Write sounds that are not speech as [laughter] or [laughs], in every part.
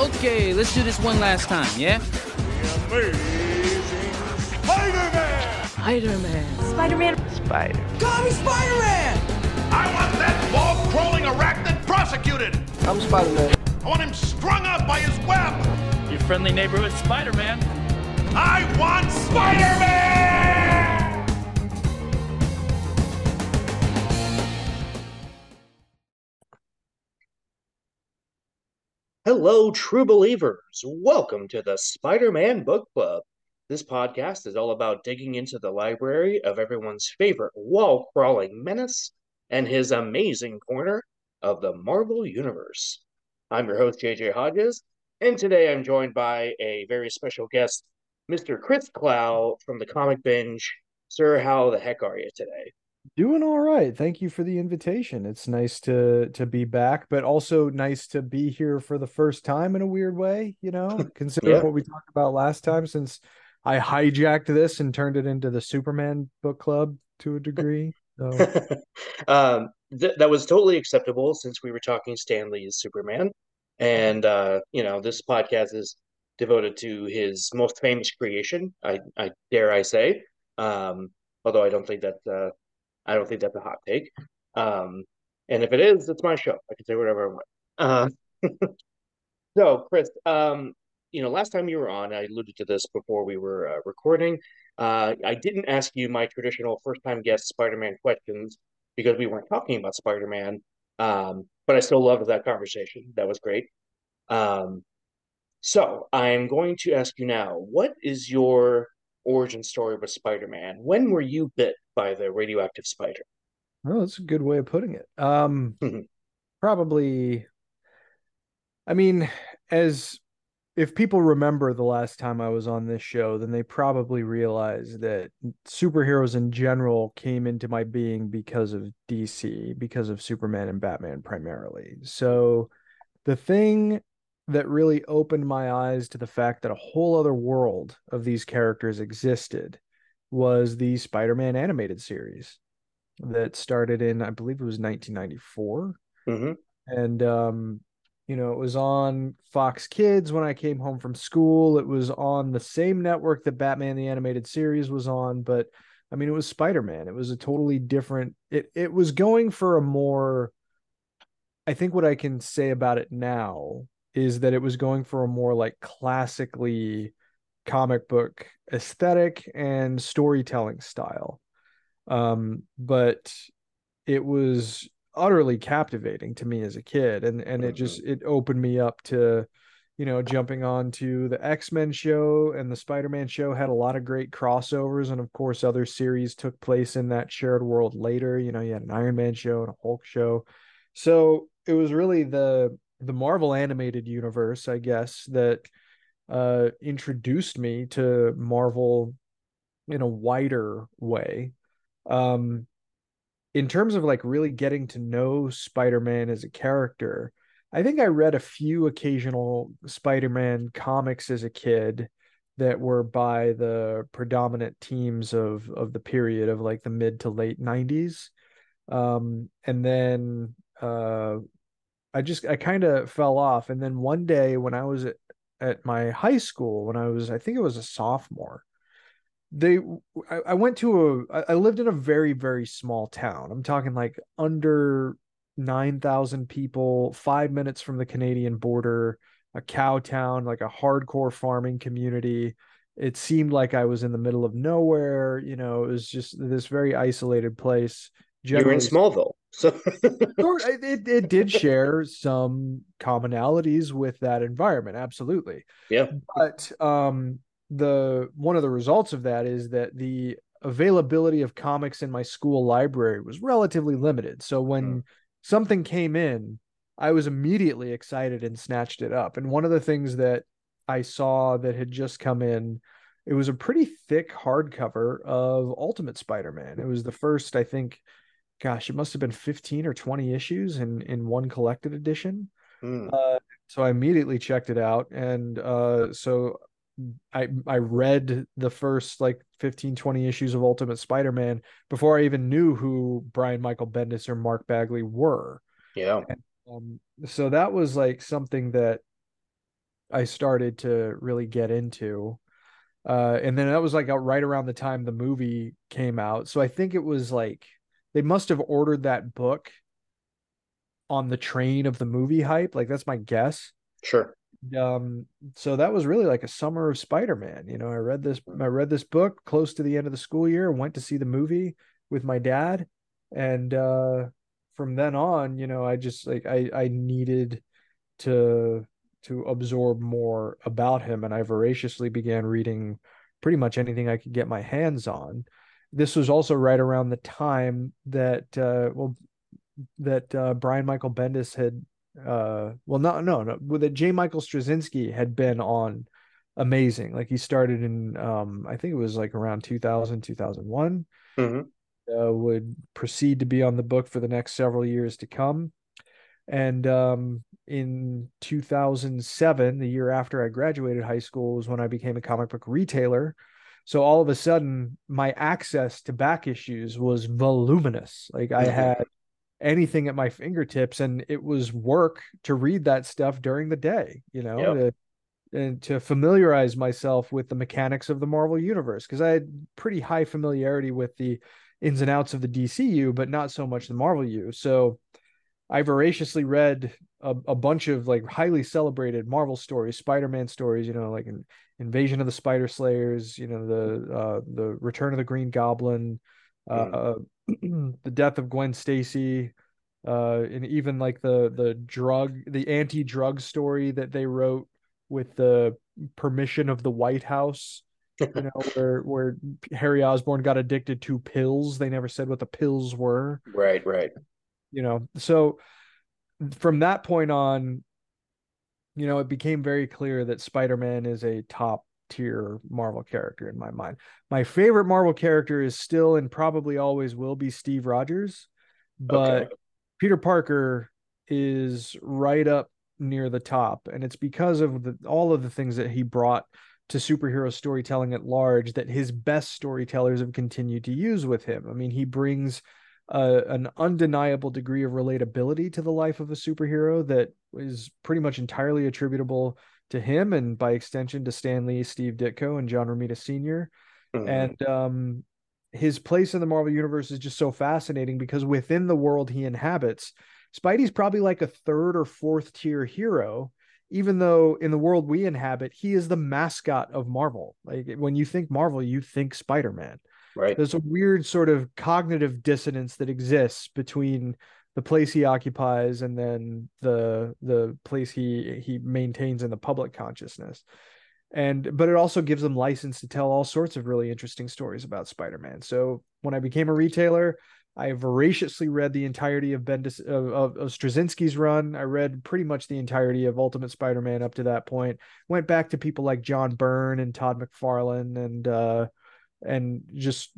Okay, let's do this one last time, yeah? The Amazing Spider-Man! Spider-Man. Spider-Man. Spider. Call me Spider-Man! I want that wall-crawling arachnid prosecuted! I'm Spider-Man. I want him strung up by his web! Your friendly neighborhood Spider-Man. I want Spider-Man! Hello, true believers. Welcome to the Spider Man Book Club. This podcast is all about digging into the library of everyone's favorite wall crawling menace and his amazing corner of the Marvel Universe. I'm your host, JJ Hodges, and today I'm joined by a very special guest, Mr. Chris Clow from the Comic Binge. Sir, how the heck are you today? Doing all right. Thank you for the invitation. It's nice to to be back, but also nice to be here for the first time in a weird way, you know, [laughs] considering Yeah. what we talked about last time since I hijacked this and turned it into the Superman book club to a degree. So [laughs] um, th- that was totally acceptable since we were talking Stan Lee's Superman, and uh, you know this podcast is devoted to his most famous creation. I, I dare I say, um, although I don't think that uh, I don't think that's a hot take. Um, and if it is, it's my show. I can say whatever I want. Uh, [laughs] so, Chris, um, you know, last time you were on, I alluded to this before we were uh, recording. Uh, I didn't ask you my traditional first time guest Spider Man questions because we weren't talking about Spider Man. Um, but I still loved that conversation. That was great. Um, so I'm going to ask you now what is your origin story with Spider Man? When were you bit by the radioactive spider? Oh, that's a good way of putting it. Um, Mhm. probably, I mean, as if people remember the last time I was on this show, then they probably realize that superheroes in general came into my being because of DC, because of Superman and Batman primarily. So the thing that really opened my eyes to the fact that a whole other world of these characters existed was the Spider-Man animated series that started in I believe it was 1994 hmm and um you know it was on Fox Kids when I came home from school. It was on the same network that Batman the animated series was on but I mean it was Spider-Man. It was a totally different it it was going for a more I think what I can say about it now is that it was going for a more like classically comic book aesthetic and storytelling style. Um but it was utterly captivating to me as a kid and and it just it opened me up to you know jumping on to the x-men show and the spider-man show had a lot of great crossovers and of course other series took place in that shared world later. You know you had an iron man show and a hulk show. So it was really the the marvel animated universe i guess that uh introduced me to marvel in a wider way um in terms of like really getting to know Spider-Man as a character, I think I read a few occasional Spider-Man comics as a kid that were by the predominant teams of of the period of like the mid to late 90s. Um and then uh I just I kind of fell off. And then one day when I was at, at my high school when I was I think it was a sophomore they I, I went to a I lived in a very very small town. I'm talking like under 9000 people 5 minutes from the canadian border a cow town like a hardcore farming community. It seemed like i was in the middle of nowhere you know it was just this very isolated place. You were in Smallville, so it, it, did [laughs] share some commonalities with that environment absolutely. Yeah. but um the one of the results of that is that the availability of comics in my school library was relatively limited. So when something came in i was immediately excited and snatched it up. And one of the things that i saw that had just come in it was a pretty thick hardcover of ultimate spider-man. It was the first i think gosh it must have been 15 or 20 issues in in one collected edition Mm. uh, so I immediately checked it out. And uh, so I I read the first like 15, 20 issues of Ultimate Spider-Man before I even knew who Brian Michael Bendis or Mark Bagley were. Yeah. Um, so that was like something that I started to really get into. Uh, and then that was like right around the time the movie came out. So I think it was like they must have ordered that book on the train of the movie hype. Like that's my guess. Sure. Um, so that was really like a summer of Spider-Man. You know, I read this I read this book close to the end of the school year, went to see the movie with my dad, and uh from then on, you know, I just like I I needed to to absorb more about him and I voraciously began reading pretty much anything I could get my hands on. This was also right around the time that uh well that uh Brian Michael Bendis had uh well no no no that J. Michael Straczynski had been on amazing. Like he started in um I think it was like around 2000 2001. Mm-hmm. Uh, would proceed to be on the book for the next several years to come. And um, in 2007, the year after I graduated high school, was when I became a comic book retailer. So all of a sudden, my access to back issues was voluminous. Like I mm-hmm. had anything at my fingertips, and it was work to read that stuff during the day. You know, Yep. to, and to familiarize myself with the mechanics of the Marvel universe because I had pretty high familiarity with the ins and outs of the DCU, but not so much the Marvel U. So I voraciously read a, a bunch of like highly celebrated Marvel stories, Spider-Man stories, you know, like Invasion of the Spider Slayers, you know, the uh, the Return of the Green Goblin, uh, [clears throat] the death of Gwen Stacy, uh, and even like the the drug, the anti-drug story that they wrote with the permission of the White House you know, [laughs] where where Harry Osborn got addicted to pills. They never said what the pills were, Right, right. you know. So from that point on, you know, it became very clear that Spider-Man is a top tier Marvel character in my mind. My favorite Marvel character is still and probably always will be Steve Rogers, but Okay. Peter Parker is right up near the top and it's because of the, all of the things that he brought to superhero storytelling at large that his best storytellers have continued to use with him. I mean, he brings uh, an undeniable degree of relatability to the life of a superhero that is pretty much entirely attributable to him and by extension to Stan Lee, Steve Ditko, and John Romita Sr. Mhm. And um, his place in the Marvel universe is just so fascinating because within the world he inhabits, Spidey's probably like a third or fourth tier hero, even though in the world we inhabit, he is the mascot of Marvel. Like when you think Marvel, you think Spider Man. Right. There's a weird sort of cognitive dissonance that exists between the place he occupies and then the the place he he maintains in the public consciousness. And but it also gives them license to tell all sorts of really interesting stories about spider-man. So when i became a retailer i voraciously read the entirety of bendis of, of, of straczynski's run. I read pretty much the entirety of ultimate spider-man up to that point. Went back to people like john byrne and todd mcfarlane and uh and just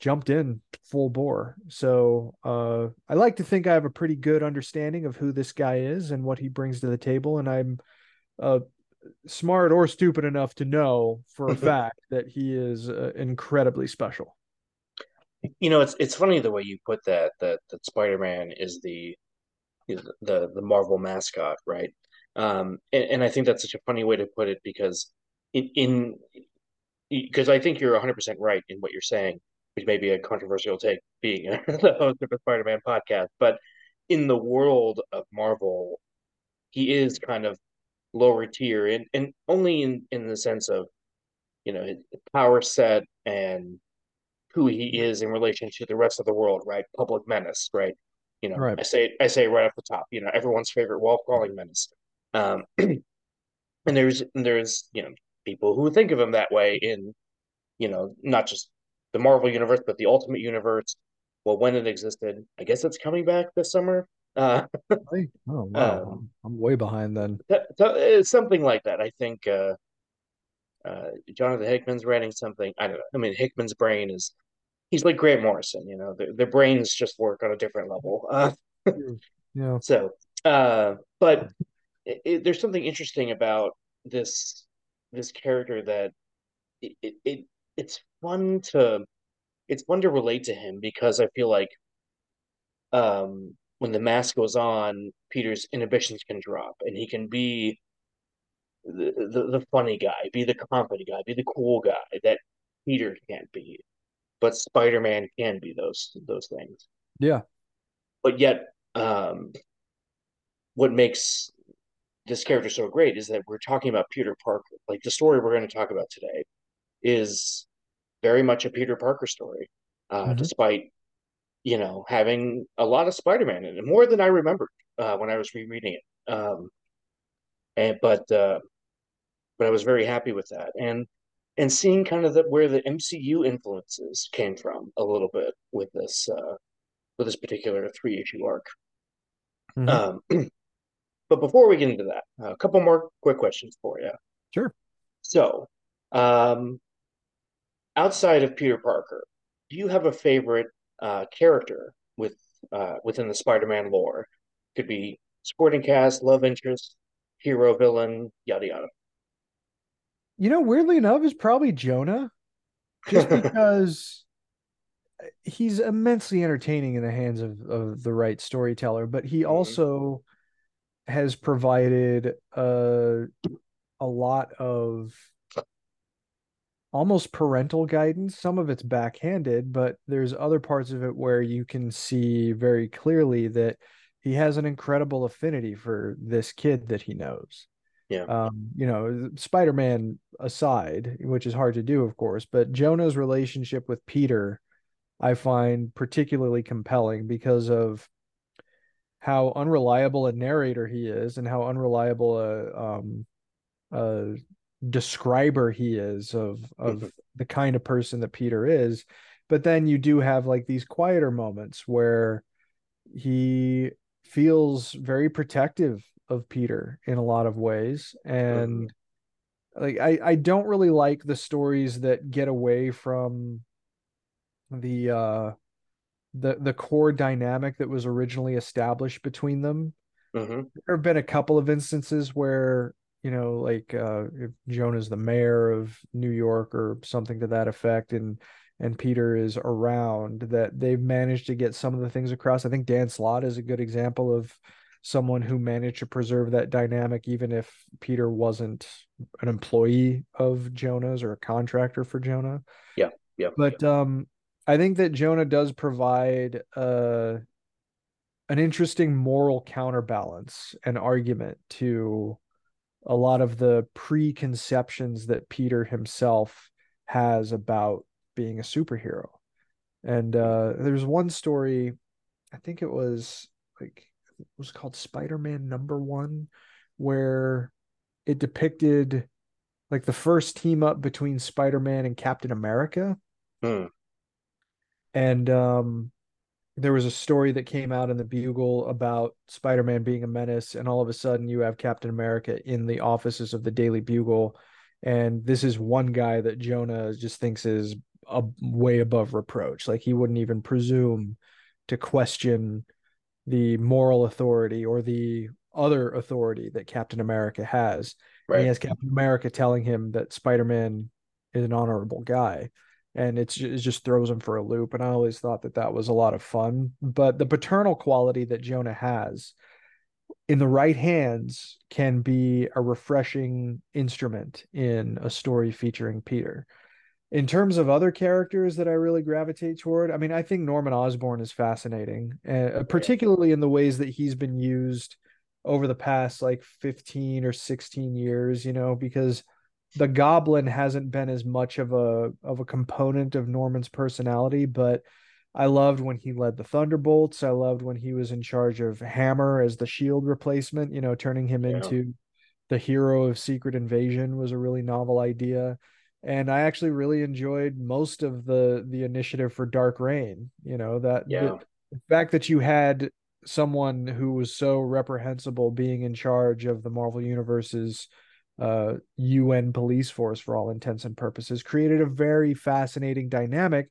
jumped in full bore. So uh, I like to think I have a pretty good understanding of who this guy is and what he brings to the table, and I'm uh, smart or stupid enough to know for a [laughs] fact that he is uh, incredibly special. You know, it's it's funny the way you put that that that Spider-Man is the the the Marvel mascot, right? Um, and, and I think that's such a funny way to put it because in in because I think you're 100% right in what you're saying, which may be a controversial take being [laughs] the host of a Spider-Man podcast, but in the world of Marvel, he is kind of lower tier and and only in in the sense of you know his power set and who he is in relation to the rest of the world, right? Public menace, right? You know, Right. I say I say right off the top, you know, everyone's favorite wall crawling menace. Um, [clears throat] and there's there's you know people who think of him that way in you know not just the Marvel universe but the Ultimate universe. Well, when it existed, I guess it's coming back this summer. [laughs] Uh, Oh wow, Um, I'm, way behind then. that- something like that. I think uh, uh, Jonathan Hickman's writing something. I don't know. I mean, Hickman's brain is he's like Grant Morrison. You know, their, their brains just work on a different level. Uh, Yeah, [laughs] so, uh, but it, it, there's something interesting about this this character that it, it, it it's fun to it's fun to relate to him because I feel like um, when the mask goes on, Peter's inhibitions can drop and he can be the, the the funny guy, be the confident guy, be the cool guy that Peter can't be, but Spider-Man can be those those things. Yeah. But yet, um, what makes this character so great is that we're talking about Peter Parker. Like the story we're going to talk about today is very much a Peter Parker story, uh, Mhm. despite you know having a lot of Spider-Man in it, more than I remembered uh, when I was rereading it. Um, and but uh, but I was very happy with that, and and seeing kind of the, where the MCU influences came from a little bit with this uh, with this particular three issue arc. Mhm. Um, [clears throat] but before we get into that, a couple more quick questions for you. Sure. So, um, outside of Peter Parker, do you have a favorite uh, character with uh, within the Spider-Man lore? Could be supporting cast, love interest, hero, villain, yada yada. You know, weirdly enough, is probably Jonah, just [laughs] because he's immensely entertaining in the hands of, of the right storyteller, but he Mhm. also has provided a a lot of almost parental guidance. Some of it's backhanded, but there's other parts of it where you can see very clearly that he has an incredible affinity for this kid that he knows. Yeah. Um, you know, Spider-Man aside, which is hard to do, of course, but Jonah's relationship with Peter, I find particularly compelling because of how unreliable a narrator he is and how unreliable a um a describer he is of of Mhm. the kind of person that Peter is. But then you do have like these quieter moments where he feels very protective of Peter in a lot of ways. And like I, I don't really like the stories that get away from the uh the the core dynamic that was originally established between them hmm there have been a couple of instances where you know like uh if jonah's the mayor of new york or something to that effect and and peter is around that they've managed to get some of the things across i think dan slott is a good example of someone who managed to preserve that dynamic even if peter wasn't an employee of jonah's or a contractor for jonah Yeah. Yeah. But um i think that jonah does provide uh an interesting moral counterbalance and argument to a lot of the preconceptions that Peter himself has about being a superhero. And uh, there's one story, I think it was like it was called Spider-Man number one, where it depicted like the first team up between Spider-Man and Captain America. Hmm. And um there was a story that came out in the Bugle about Spider-Man being a menace, and all of a sudden you have Captain America in the offices of the Daily Bugle, and this is one guy that Jonah just thinks is a way above reproach. Like he wouldn't even presume to question the moral authority or the other authority that Captain America has. And he Right. has Captain America telling him that Spider-Man is an honorable guy and it's it just throws him for a loop and i always thought that that was a lot of fun but the paternal quality that jonah has in the right hands can be a refreshing instrument in a story featuring peter. In terms of other characters that i really gravitate toward i mean i think norman osborn is fascinating uh, particularly in the ways that he's been used over the past like 15 or 16 years you know because the goblin hasn't been as much of a of a component of Norman's personality, but I loved when he led the Thunderbolts. I loved when he was in charge of Hammer as the shield replacement, you know, turning him Yeah. into the hero of Secret Invasion was a really novel idea. And I actually really enjoyed most of the the initiative for Dark Reign, you know, that Yeah. the, the fact that you had someone who was so reprehensible being in charge of the Marvel Universe's uh, UN police force for all intents and purposes created a very fascinating dynamic,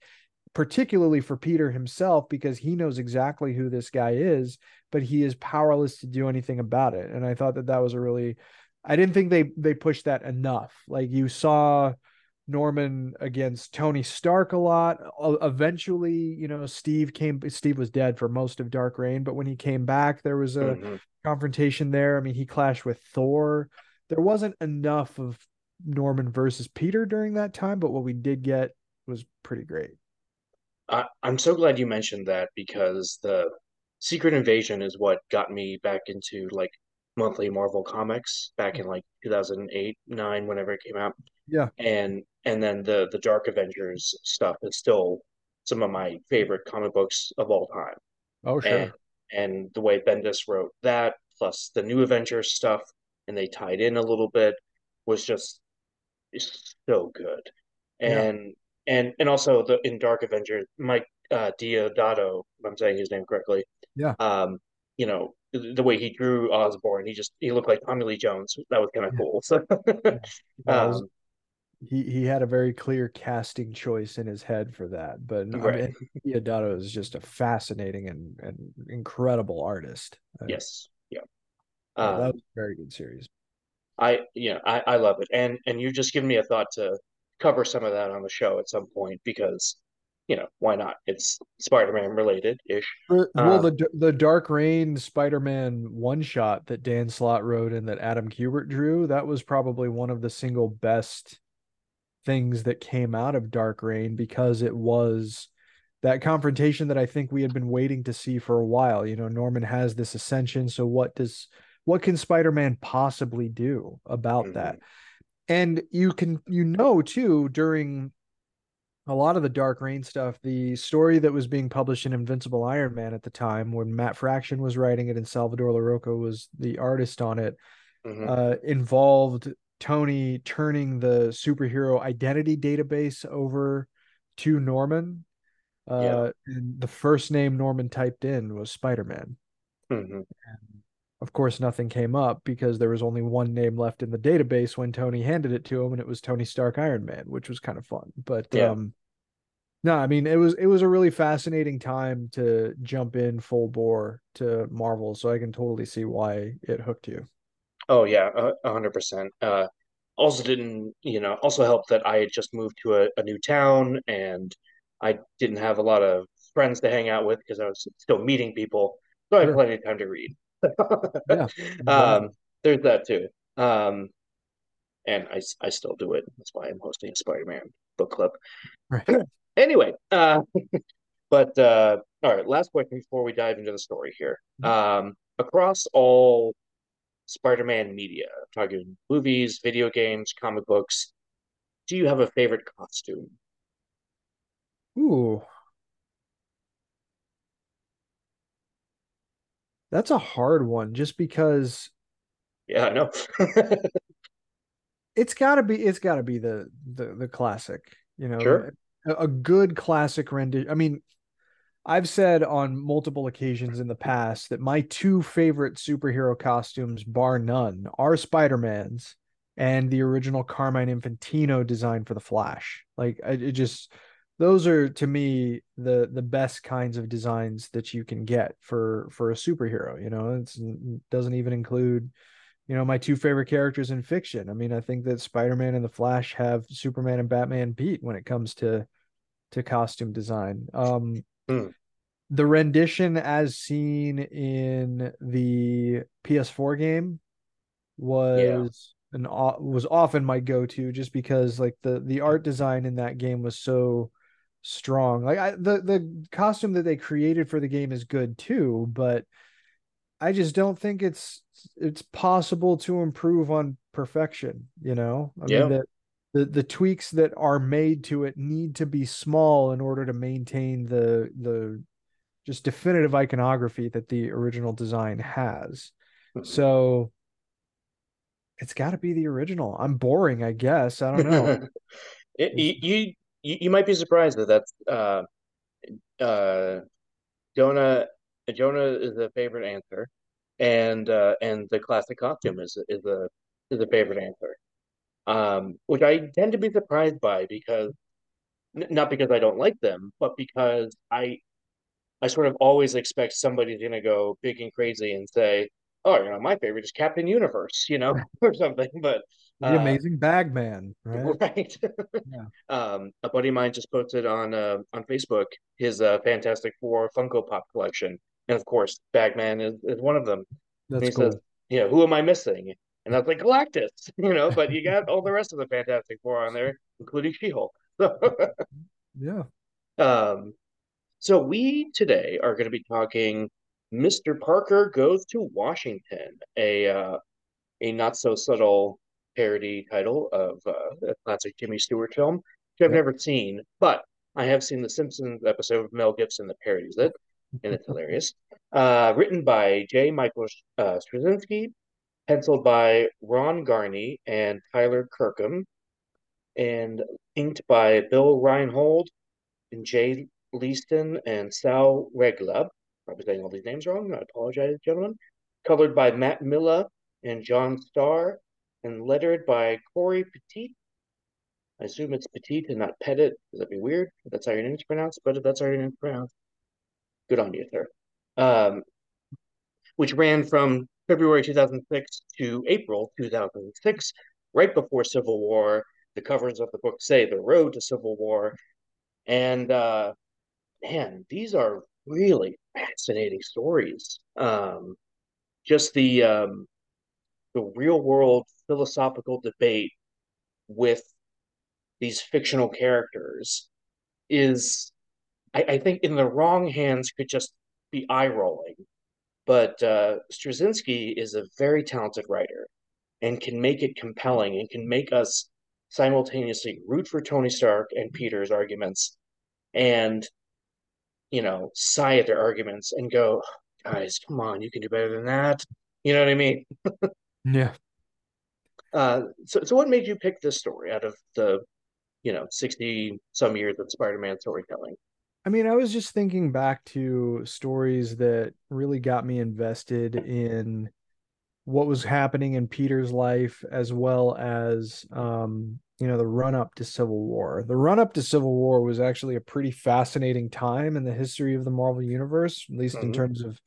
particularly for Peter himself, because he knows exactly who this guy is, but he is powerless to do anything about it. And I thought that that was a really, I didn't think they they pushed that enough. Like you saw Norman against Tony Stark a lot. Eventually, you know, Steve came. Steve was dead for most of Dark Reign, but when he came back, there was a Mhm. confrontation there. I mean, he clashed with Thor. There wasn't enough of Norman versus Peter during that time, but what we did get was pretty great. I, I'm so glad you mentioned that because the Secret Invasion is what got me back into like monthly Marvel comics back in like 2008, 9, whenever it came out. Yeah. And and then the the Dark Avengers stuff is still some of my favorite comic books of all time. Oh, sure. And and the way Bendis wrote that, plus the new Avengers stuff, and they tied in a little bit, was just so good. Yeah. And and and also the in Dark Avengers, Mike uh, Deodato, if I'm saying his name correctly. Yeah. Um, you know the, the way he drew Osborn, he just he looked like Tommy Lee Jones. That was kind of Yeah. cool. [laughs] So, That was- um, he he had a very clear casting choice in his head for that. But no, I mean, Deodato is just a fascinating and, and incredible artist. Yes, yeah. yeah, Um, that was a very good series. I you know I, I love it and and you've just given me a thought to cover some of that on the show at some point because you know why not it's Spider-Man related ish well, um, the the Dark Reign Spider-Man one shot that Dan Slott wrote and that Adam Kubert drew, that was probably one of the single best things that came out of Dark Reign because it was that confrontation that I think we had been waiting to see for a while. You know, Norman has this ascension, so what does what can Spider-Man possibly do about Mhm. that? And you can you know too during a lot of the Dark Reign stuff, the story that was being published in Invincible Iron Man at the time, when Matt Fraction was writing it and Salvador Larroca was the artist on it, Mhm. uh, involved Tony turning the superhero identity database over to Norman. Uh, and the first name Norman typed in was Spider Man. Mhm. Of course, nothing came up because there was only one name left in the database when Tony handed it to him, and it was Tony Stark Iron Man, which was kind of fun. But Yeah. um, no, I mean it was it was a really fascinating time to jump in full bore to Marvel, so I can totally see why it hooked you. Oh yeah, hundred percent. Uh, also didn't, you know, also helped that I had just moved to a, a new town and I didn't have a lot of friends to hang out with because I was still meeting people, so I had Sure. plenty of time to read. Yeah, [laughs] Um, there's that too. Um, and I still do it. That's why I'm hosting a Spider-Man book club. Right. [clears throat] Anyway, uh, [laughs] but uh, all right, last question before we dive into the story here. Um, across all Spider-Man media, talking movies, video games, comic books, do you have a favorite costume? Ooh. That's a hard one just because Yeah, I know. [laughs] it's got to be it's got to be the the the classic, you know. Sure. A, a good classic rendition. I mean, I've said on multiple occasions in the past that my two favorite superhero costumes bar none are Spider-Man's and the original Carmine Infantino design for the Flash. Like I, it just those are to me the the best kinds of designs that you can get for for a superhero you know? It's, it doesn't even include you know my two favorite characters in fiction. I mean i think that spider-man and the flash have superman and batman beat when it comes to to costume design. Um Hmm. the rendition as seen in the ps4 game was an was often my go-to just because like the the art design in that game was so strong. Like I, the the costume that they created for the game is good too, but I just don't think it's it's possible to improve on perfection, you know? I Yeah. mean that the the tweaks that are made to it need to be small in order to maintain the the just definitive iconography that the original design has. So it's got to be the original. I'm boring, I guess. I don't know. [laughs] It, you, you you might be surprised that that's uh uh Jonah Jonah is a favorite answer, and uh and the classic costume is is a is a favorite answer. Um, which I tend to be surprised by because not because I don't like them, but because I I sort of always expect somebody's gonna go big and crazy and say, "Oh, you know, my favorite is Captain Universe," you know, [laughs] or something. But the uh, amazing Bagman, [laughs] right? Right. Yeah. [laughs] Um, a buddy of mine just posted on uh, on Facebook his uh, Fantastic Four Funko Pop collection, and of course, Bagman is, is one of them. And That's he cool. says, "Yeah, who am I missing?" And I was like, Galactus, [laughs] you know, but you got all the rest of the Fantastic Four on there, including She-Hulk. So, Yeah. um, so we today are going to be talking Mr. Parker Goes to Washington, a uh, a not so subtle parody title of uh, a classic Jimmy Stewart film, which I've Yep. never seen, but I have seen the Simpsons episode of Mel Gibson that parodies it, and it's hilarious. [laughs] Uh, written by J. Michael uh, Straczynski, penciled by Ron Garney and Tyler Kirkham, and inked by Bill Reinhold and Jay Leisten and Sal Reglab. Probably saying all these names wrong. I apologize, gentlemen. Colored by Matt Milla and John Starr, and lettered by Cory Petit. I assume it's Petit and not Pettit. That be weird? That's how your name's pronounced, but if that's how your name's pronounced, good on you, sir. Um, which ran from February 2006 to April 2006, right before Civil War. The covers of the book say the road to Civil War. And uh, man, these are really fascinating stories. Um, just the um, the real world philosophical debate with these fictional characters is, I, I think, in the wrong hands could just be eye rolling. But uh, Straczynski is a very talented writer and can make it compelling and can make us simultaneously root for Tony Stark and Peter's arguments and you know sigh at their arguments and go guys come on you can do better than that you know what i mean Yeah. Uh so, so what made you pick this story out of the you know 60 some years of spider-man storytelling I mean, I was just thinking back to stories that really got me invested in what was happening in Peter's life as well as um, you know, the run up to Civil War. The run up to Civil War was actually a pretty fascinating time in the history of the Marvel universe, at least in Mhm. terms of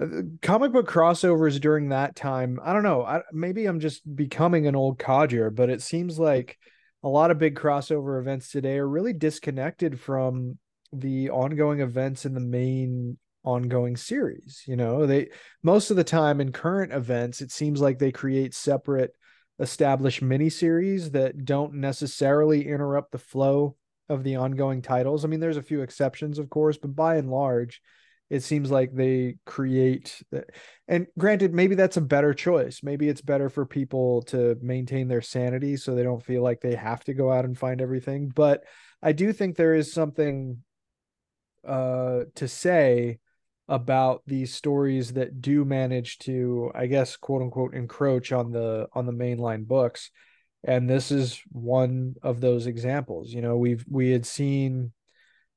Uh, comic book crossovers during that time. I don't know. I, maybe I'm just becoming an old codger, but it seems like a lot of big crossover events today are really disconnected from the ongoing events in the main ongoing series. You know, they most of the time in current events, it seems like they create separate established miniseries that don't necessarily interrupt the flow of the ongoing titles. I mean, there's a few exceptions, of course, but by and large, it seems like they create that. and granted maybe that's a better choice. Maybe it's better for people to maintain their sanity so they don't feel like they have to go out and find everything. But i do think there is something uh to say about these stories that do manage to i guess quote unquote encroach on the on the mainline books. And this is one of those examples. You know we've we had seen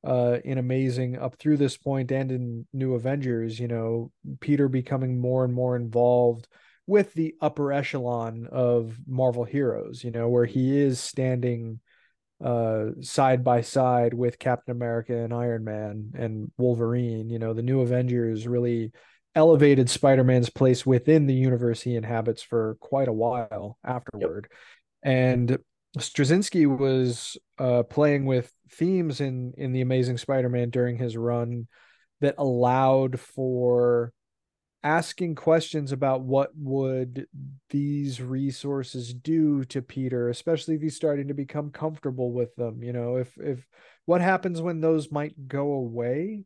uh in amazing up through this point and in new avengers you know peter becoming more and more involved with the upper echelon of marvel heroes you know where he is standing uh side by side with captain america and iron man and wolverine you know the new avengers really elevated spider-man's place within the universe he inhabits for quite a while afterward yep. and Straczynski was uh, playing with themes in in the Amazing Spider-Man during his run that allowed for asking questions about what would these resources do to Peter, especially if he's starting to become comfortable with them. You know, if if what happens when those might go away,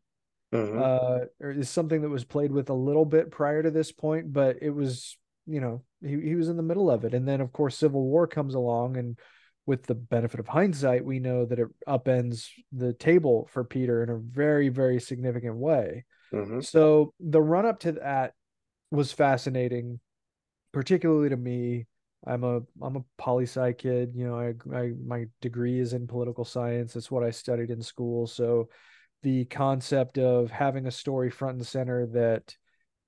Mhm. uh, or is something that was played with a little bit prior to this point, but it was, you know, he, he was in the middle of it. And then, of course, Civil War comes along, and with the benefit of hindsight, we know that it upends the table for Peter in a very, very significant way. Mhm. So the run up to that was fascinating, particularly to me. I'm a I'm a poli sci kid. You know, I, I my degree is in political science. That's what I studied in school. So the concept of having a story front and center that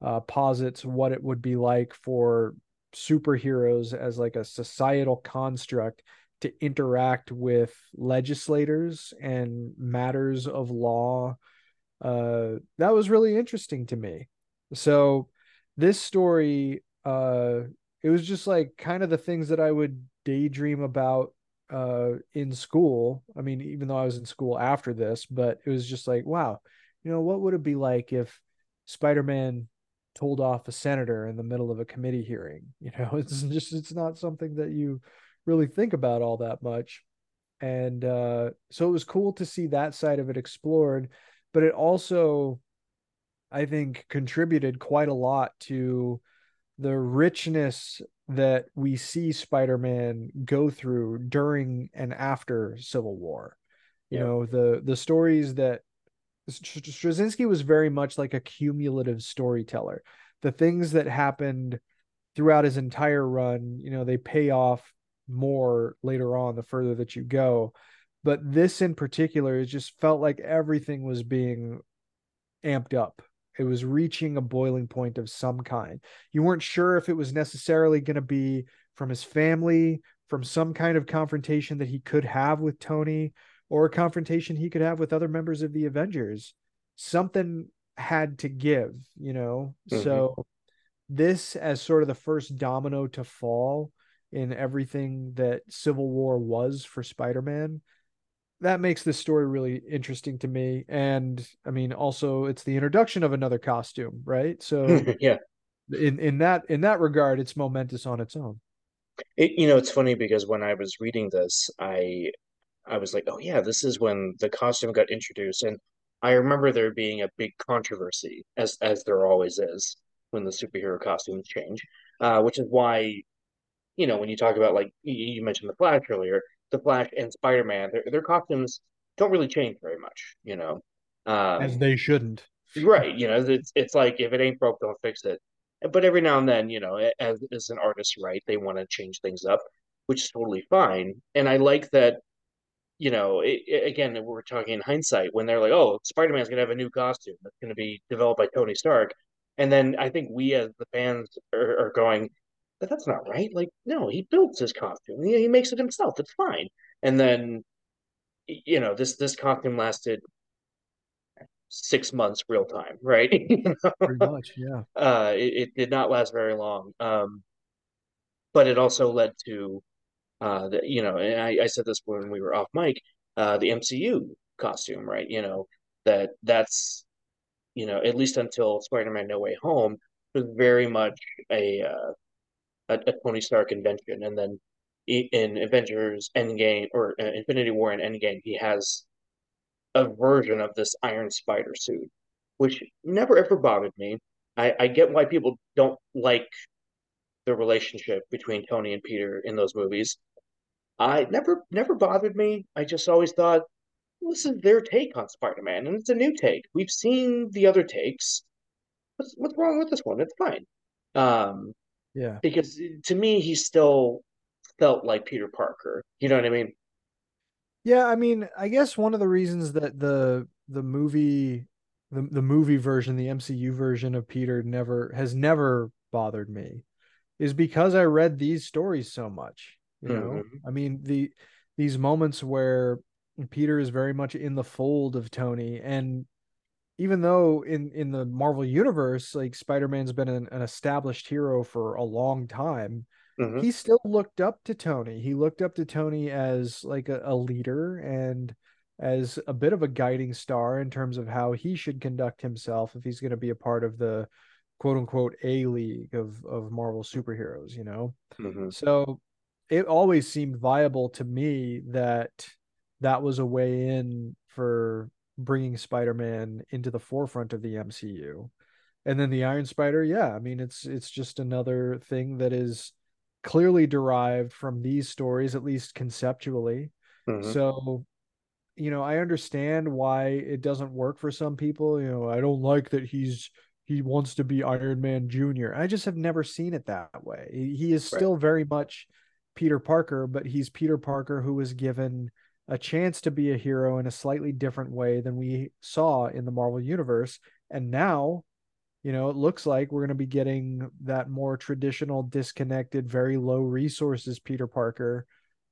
uh, posits what it would be like for superheroes as like a societal construct to interact with legislators and matters of law uh that was really interesting to me so this story uh it was just like kind of the things that i would daydream about uh in school i mean even though i was in school after this but it was just like wow you know what would it be like if spider-man told off a senator in the middle of a committee hearing. You know, [laughs] it's just it's not something that you really think about all that much. And uh, so it was cool to see that side of it explored, but it also, I think, contributed quite a lot to the richness that we see Spider-Man go through during and after Civil War. You Yeah. know, the the stories that Str- Straczynski was very much like a cumulative storyteller. The things that happened throughout his entire run, you know, they pay off more later on the further that you go. But this in particular, it just felt like everything was being amped up. It was reaching a boiling point of some kind. You weren't sure if it was necessarily going to be from his family, from some kind of confrontation that he could have with Tony, or a confrontation he could have with other members of the Avengers. Something had to give, you know? Mhm. So, this as sort of the first domino to fall in everything that Civil War was for Spider Man, that makes this story really interesting to me. And I mean, also, it's the introduction of another costume, right? So, [laughs] yeah. in in that in that regard, it's momentous on its own. It, you know, it's funny because when I was reading this, I I was like, oh yeah, this is when the costume got introduced, and I remember there being a big controversy, as as there always is when the superhero costumes change, uh, which is why, you know, when you talk about like you, mentioned the Flash earlier, the Flash and Spider-Man, their their costumes don't really change very much, you know. As Um, they shouldn't. Right, you know, it's it's like if it ain't broke, don't fix it. But every now and then, you know, as as an artist, right, they want to change things up, which is totally fine. And I like that, you know, it, it- again, we're talking in hindsight when they're like, "Oh, Spider-Man's gonna have a new costume that's gonna be developed by Tony Stark," and then I think we as the fans are, are going, "But that's not right. Like, no, he builds his costume. He, he makes it himself. It's fine." And then, you know, this this costume lasted six months real time, right? [laughs] You know? Pretty much, yeah. uh, it, it did not last very long. Um, but it also led to, uh, the, you know, and I, I said this when we were off mic, uh, the MCU costume, right? You know, that that's, you know, at least until Spider-Man No Way Home was very much a, uh, a, a Tony Stark invention. And then in Avengers Endgame or uh, Infinity War and Endgame, he has a version of this Iron Spider suit, which never ever bothered me. I, I get why people don't like the relationship between Tony and Peter in those movies. I never never bothered me. I just always thought this is their take on Spider-Man, and it's a new take. We've seen the other takes. What's what's wrong with this one? It's fine. Um, Yeah. because to me, he still felt like Peter Parker. You know what I mean? Yeah, I mean, I guess one of the reasons that the the movie the the movie version, the MCU version of Peter never has never bothered me is because I read these stories so much, you know. Mhm. I mean, the these moments where Peter is very much in the fold of Tony and even though in in the Marvel universe like Spider-Man's been an, an established hero for a long time, Mhm. he still looked up to Tony. He looked up to Tony as like a, a leader and as a bit of a guiding star in terms of how he should conduct himself if he's going to be a part of the quote unquote A league of of Marvel superheroes, you know. Mhm. So it always seemed viable to me that that was a way in for bringing Spider-Man into the forefront of the MCU. And then the Iron Spider, yeah, I mean it's it's just another thing that is clearly derived from these stories at least conceptually. Mhm. So you know, I understand why it doesn't work for some people. You know, I don't like that he's he wants to be Iron Man Jr. I just have never seen it that way. He, is Right. still very much Peter Parker, but he's Peter Parker who was given a chance to be a hero in a slightly different way than we saw in the Marvel universe. And now, you know, it looks like we're going to be getting that more traditional, disconnected, very low resources Peter Parker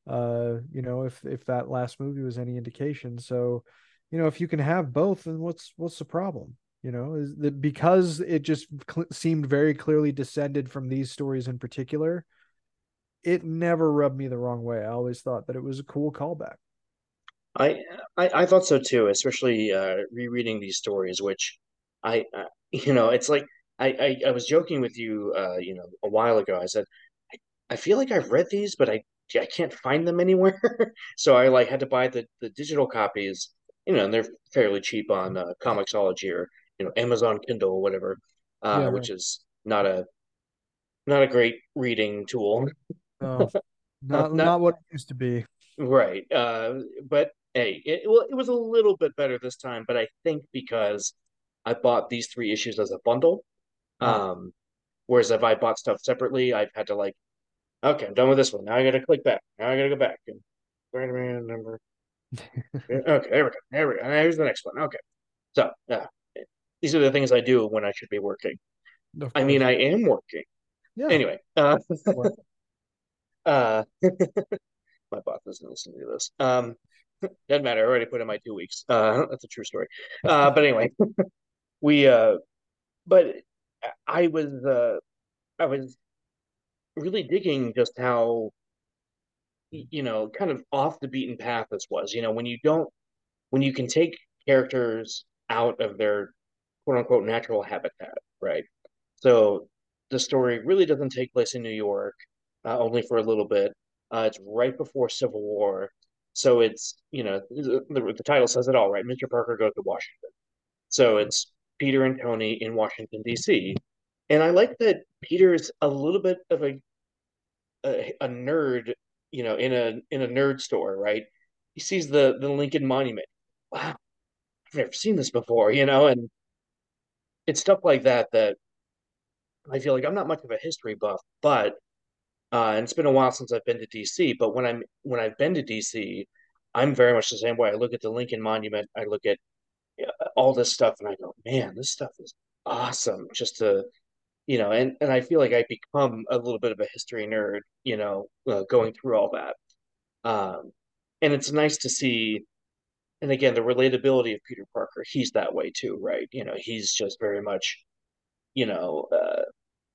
uh you know if if that last movie was any indication. So you know if you can have both then what's what's the problem? You know is that because it just cl- seemed very clearly descended from these stories in particular it never rubbed me the wrong way. I always thought that it was a cool callback I, I I thought so too, especially uh, rereading these stories, which I, uh, [laughs] you know, it's like I, I I was joking with you, uh, you know, a while ago. I said I, I feel like I've read these, but I I can't find them anywhere. [laughs] so I like had to buy the the digital copies, you know, and they're fairly cheap on uh, Comixology or you know Amazon Kindle or whatever, uh, Yeah, which is not a not a great reading tool. No, [laughs] not not not what it used to be. right. Uh, but hey, it well, it was a little bit better this time, but I think because I bought these three issues as a bundle. Ah, Um, whereas if I bought stuff separately, I've had to like, okay, I'm done with this one. Now I gotta click back. Now I gotta go back. And Spider-Man number. [laughs] Okay, there we go. There we go. Here's the next one. Okay. So, yeah, these are the things I do when I should be working. I mean. I am working. Yeah. Anyway, uh, [laughs] uh, [laughs] my boss doesn't listen to this. Um, doesn't matter. I already put in my two weeks. Uh, [laughs] that's a true story. Uh, but anyway, [laughs] we uh, but I was uh, I was really digging just how you know kind of off the beaten path this was. You know, when you don't when you can take characters out of their quote unquote natural habitat, right? So the story really doesn't take place in New York, uh, only for a little bit. Uh, it's right before Civil War, so it's you know the, the, title says it all, right? Mr. Parker goes to Washington, so mm-hmm. it's Peter and Tony in Washington D.C. And I like that Peter's a little bit of a, a a nerd, you know, in a in a nerd store, right? He sees the the Lincoln Monument. Wow, I've never seen this before, you know, and it's stuff like that that I feel like I'm not much of a history buff, but uh, and it's been a while since I've been to DC. But when I'm when I've been to DC, I'm very much the same way. I look at the Lincoln Monument, I look at uh, all this stuff, and I go, man, this stuff is awesome. Just to you know, and and I feel like I become a little bit of a history nerd, you know, uh, going through all that. Um, and it's nice to see. And again, the relatability of Peter Parker, he's that way too, right? You know, he's just very much, you know, uh,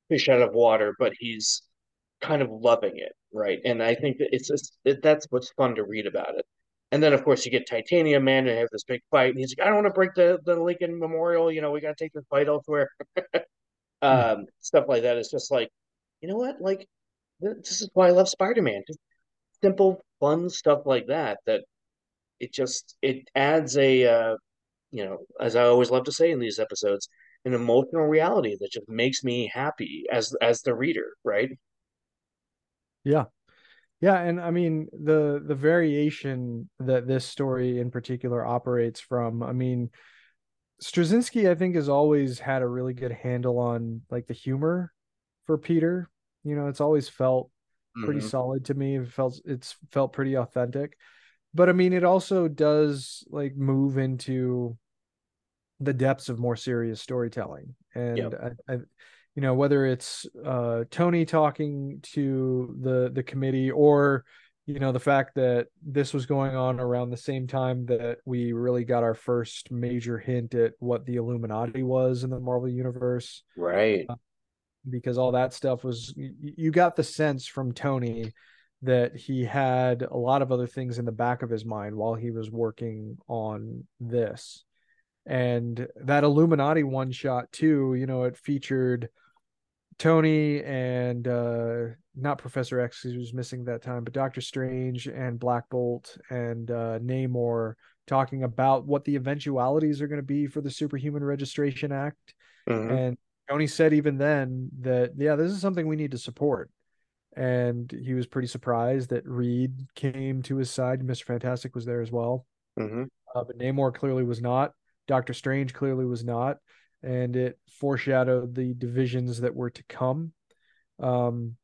fish out of water, but he's kind of loving it, right? And I think that it's just it, that's what's fun to read about it. And then of course you get Titanium Man and have this big fight, and he's like, I don't want to break the the Lincoln Memorial, you know, we got to take this fight elsewhere. [laughs] um, stuff like that. It's just like, you know what? Like this is why I love Spider-Man. Just simple, fun stuff like that. That it just it adds a uh, you know, as I always love to say in these episodes, an emotional reality that just makes me happy as as the reader, right? Yeah. Yeah, and I mean the the variation that this story in particular operates from, I mean, Straczynski, I think, has always had a really good handle on like the humor for Peter. You know, it's always felt pretty Mm-hmm. solid to me. It felt it's felt pretty authentic. But I mean, it also does like move into the depths of more serious storytelling. And Yep. I, I you know, whether it's uh Tony talking to the the committee or you know the fact that this was going on around the same time that we really got our first major hint at what the Illuminati was in the Marvel universe Right. because all that stuff was you got the sense from Tony that he had a lot of other things in the back of his mind while he was working on this. And that Illuminati one shot too, you know, it featured Tony and uh not Professor X who was missing that time, but Doctor Strange and Black Bolt and uh Namor talking about what the eventualities are going to be for the Superhuman Registration Act. Mhm. And Tony said even then that yeah, this is something we need to support. And he was pretty surprised that Reed came to his side. Mr. Fantastic was there as well. Mhm. Uh, but Namor clearly was not. Doctor Strange clearly was not. And it foreshadowed the divisions that were to come. Um,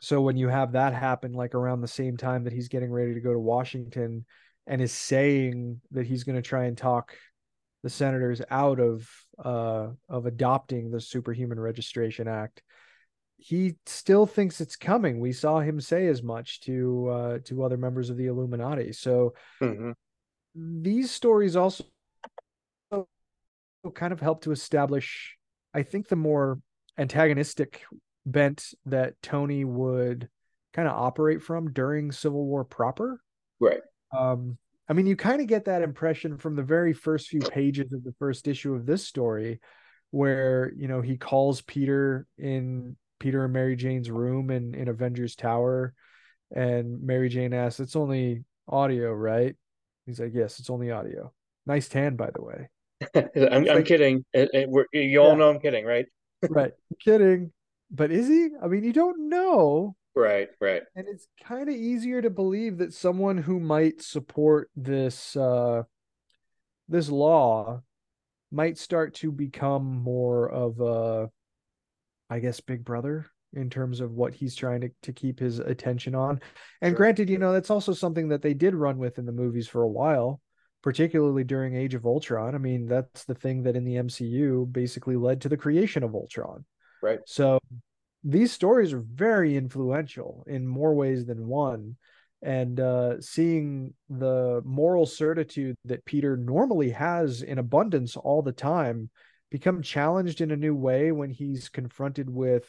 so when you have that happen, like around the same time that he's getting ready to go to Washington and is saying that he's going to try and talk the senators out of uh, of adopting the Superhuman Registration Act, he still thinks it's coming. We saw him say as much to uh, to other members of the Illuminati. So Mhm. these stories also kind of help to establish, I think, the more antagonistic bent that Tony would kind of operate from during Civil War proper. Right. Um, I mean, you kind of get that impression from the very first few pages of the first issue of this story, where you know he calls Peter in Peter and Mary Jane's room in in Avengers Tower, and Mary Jane asks, "It's only audio, right?" He's like, "Yes, it's only audio." Nice tan, by the way. [laughs] I'm, I'm like- kidding. It- it- we're- you all Yeah. know I'm kidding, right? [laughs] right. I'm Kidding. But is he? I mean, you don't know. Right, right. And it's kind of easier to believe that someone who might support this uh this law might start to become more of a I guess big brother in terms of what he's trying to, to keep his attention on. And Sure. granted, you know, that's also something that they did run with in the movies for a while, particularly during Age of Ultron. I mean, that's the thing that in the MCU basically led to the creation of Ultron. Right. So these stories are very influential in more ways than one. And uh, seeing the moral certitude that Peter normally has in abundance all the time become challenged in a new way when he's confronted with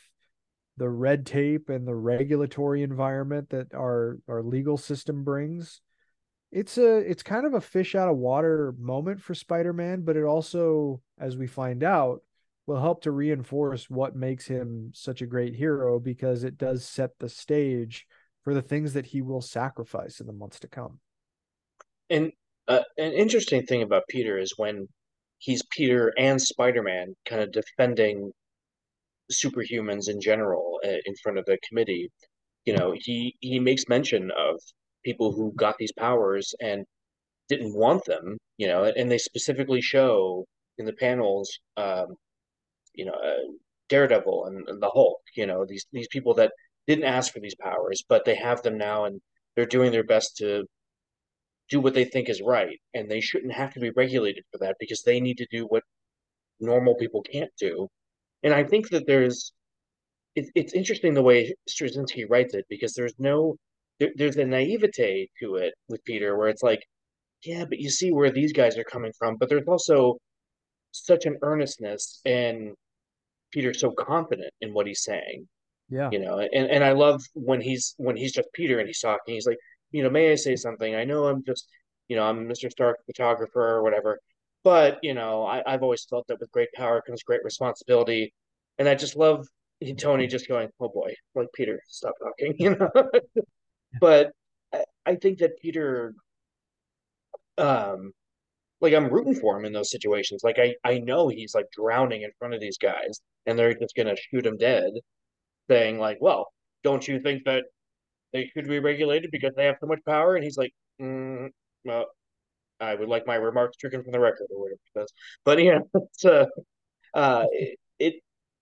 the red tape and the regulatory environment that our our legal system brings it's a it's kind of a fish out of water moment for Spider-Man but it also as we find out will help to reinforce what makes him such a great hero because it does set the stage for the things that he will sacrifice in the months to come And uh, an interesting thing about Peter is when he's Peter and Spider-Man kind of defending superhumans in general uh, in front of the committee. You know, he he makes mention of people who got these powers and didn't want them. You know, and they specifically show in the panels, um, you know, uh, Daredevil and, and the Hulk. You know, these these people that didn't ask for these powers, but they have them now, and they're doing their best to do what they think is right, and they shouldn't have to be regulated for that because they need to do what normal people can't do. And I think that there's it, it's interesting the way Straczynski writes it because there's no there, there's a naivete to it with Peter where it's like, yeah, but you see where these guys are coming from, but there's also such an earnestness and Peter's so confident in what he's saying yeah. you know and, and i love when he's when he's just peter and he's talking he's like you know may i say something? I know i'm just you know i'm mr stark photographer or whatever but you know I, i've always felt that with great power comes great responsibility and i just love tony just going oh boy like peter stop talking [laughs] you know but I, think that peter um like i'm rooting for him in those situations like i i know he's like drowning in front of these guys and they're just gonna shoot him dead saying like, "Well, don't you think that they should be regulated because they have so much power?" And he's like, mm, "Well, I would like my remarks stricken from the record or whatever he says." But yeah, [laughs] it's uh, uh, it, it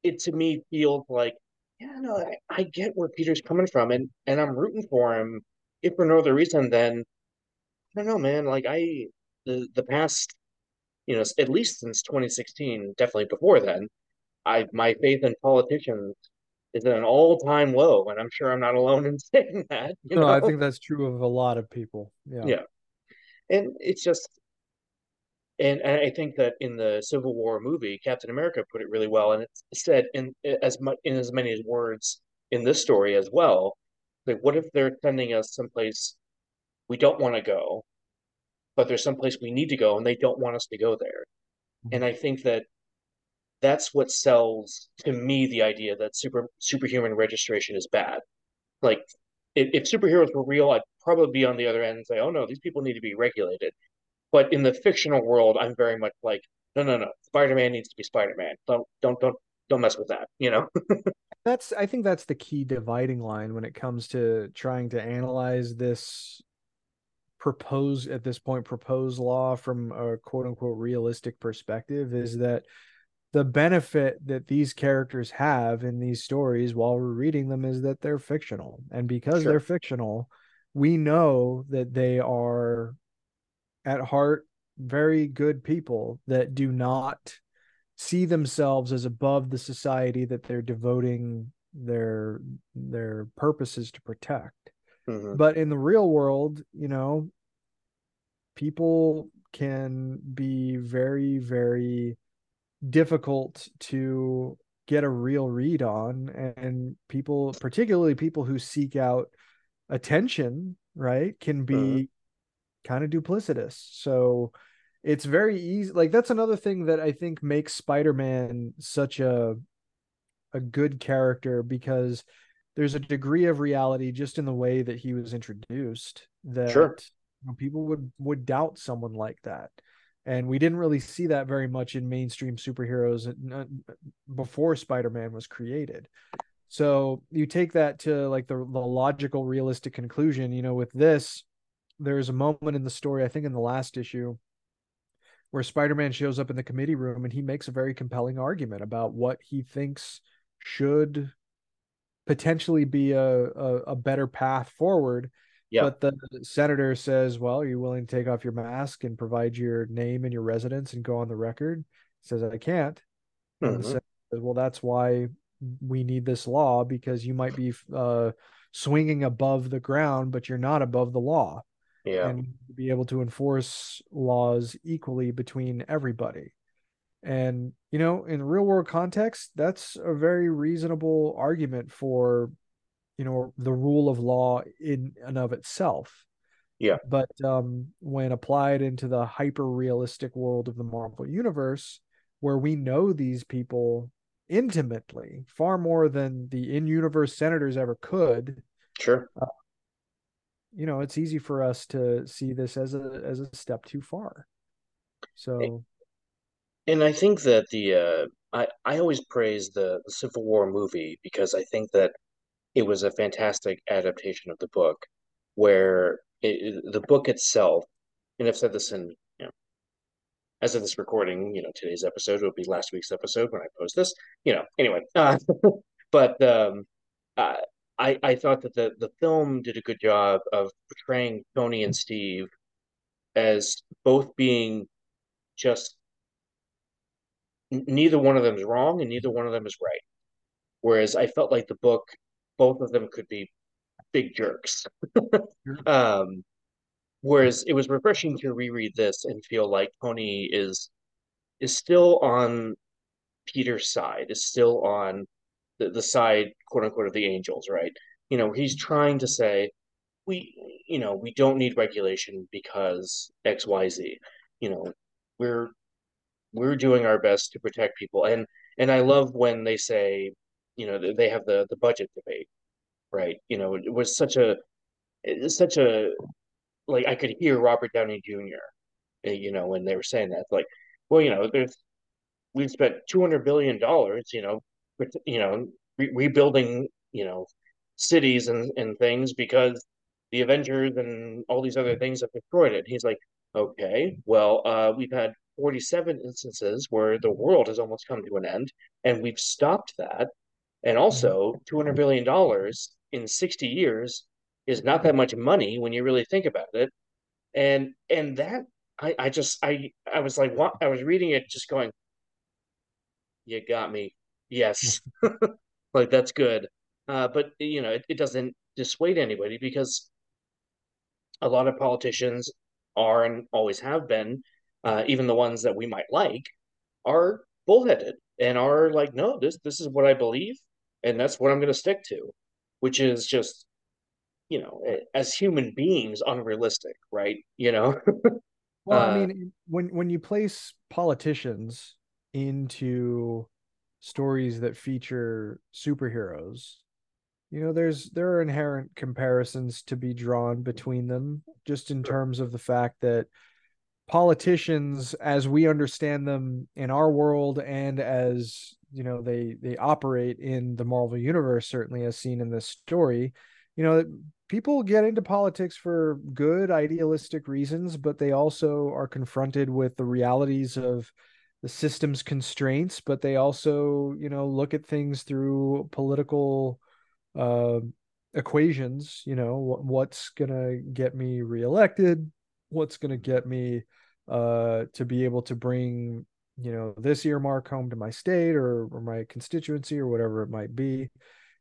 it to me feels like, yeah, no, I, I get where Peter's coming from, and and I'm rooting for him, if for no other reason than I don't know, man. Like I the the past, you know, at least since 2016, definitely before then, I my faith in politicians is at an all-time low, and I'm sure I'm not alone [laughs] in saying that. You no know? i think that's true of a lot of people yeah Yeah. and it's just, and, and I think that in the Civil War movie, Captain America put it really well, and it said in as much in as many words in this story as well. Like, what if they're sending us someplace we don't want to go, but there's someplace we need to go, and they don't want us to go there? Mm-hmm. And I think that that's what sells to me the idea that super superhuman registration is bad. Like, if, if superheroes were real, I'd probably be on the other end and say, "Oh no, these people need to be regulated." But in the fictional world, I'm very much like, "No, no, no. Spider-Man needs to be Spider-Man. Don't, don't, don't, don't mess with that." You know? [laughs] that's i think that's the key dividing line when it comes to trying to analyze this proposed at this point proposed law from a quote unquote realistic perspective is that the benefit that these characters have in these stories while we're reading them is that they're fictional and because Sure. they're fictional we know that they are at heart very good people that do not see themselves as above the society that they're devoting their their purposes to protect Mhm. but in the real world you know people can be very very difficult to get a real read on and people particularly people who seek out attention right can be Mhm. Kind of duplicitous. So it's very easy like that's another thing that i think makes spider-man such a a good character because there's a degree of reality just in the way that he was introduced that Sure. you know, people would would doubt someone like that. And we didn't really see that very much in mainstream superheroes before spider-man was created. So you take that to like the, the logical realistic conclusion you know with this there's a moment in the story i think in the last issue where spider-man shows up in the committee room and he makes a very compelling argument about what he thinks should potentially be a, a, a better path forward Yeah. but the senator says well are you willing to take off your mask and provide your name and your residence and go on the record he says i can't Mhm. senator says, well that's why we need this law because you might be uh, swinging above the ground but you're not above the law Yeah. and be able to enforce laws equally between everybody. And you know, in real world context, that's a very reasonable argument for you know the rule of law in and of itself. Yeah. But um when applied into the hyper realistic world of the Marvel universe, where we know these people intimately, far more than the in-universe senators ever could, Sure. You know it's easy for us to see this as a as a step too far so And I think that the uh, I I always praise the, the Civil War movie because I think that it was a fantastic adaptation of the book, where it, it- the book itself, and I've said this in you know, as of this recording, you know, today's episode will be last week's episode when I post this, you know. Anyway, uh, [laughs] but um, uh, I I thought that the the film did a good job of portraying Tony and Steve as both being just neither one of them is wrong and neither one of them is right. Whereas I felt like the book, both of them could be big jerks. [laughs] um, whereas it was refreshing to reread this and feel like Tony is is still on Peter's side, is still on the, the side, quote unquote, of the angels, right? You know, he's trying to say, we, you know, we don't need regulation because X, Y, Z. You know, we're we're doing our best to protect people and and i love when they say you know they have the the budget debate right you know it was such a it's such a like i could hear robert downey jr eh, you know when they were saying that like well you know there's we've spent 200 billion dollars you know you know re- rebuilding you know cities and and things because the avengers and all these other things have destroyed it. He's like okay well uh we've had 47 instances where the world has almost come to an end and we've stopped that. And also 200 billion dollars in 60 years is not that much money when you really think about it. And and that i i just i i was like what i was reading it just going you got me yes. [laughs] [laughs] Like that's good. Uh but you know it, it doesn't dissuade anybody because a lot of politicians are and always have been uh even the ones that we might like are bullheaded and are like no this this is what i believe and that's what i'm going to stick to which is just you know as human beings unrealistic right? You know? [laughs] Well i Uh, mean when when you place politicians into stories that feature superheroes you know there's there are inherent comparisons to be drawn between them just in terms of the fact that politicians as we understand them in our world and as you know they they operate in the marvel universe certainly as seen in this story you know people get into politics for good idealistic reasons but they also are confronted with the realities of the system's constraints but they also you know look at things through political uh, equations you know what, what's gonna get me reelected what's gonna get me uh to be able to bring you know this earmark home to my state or, or my constituency or whatever it might be.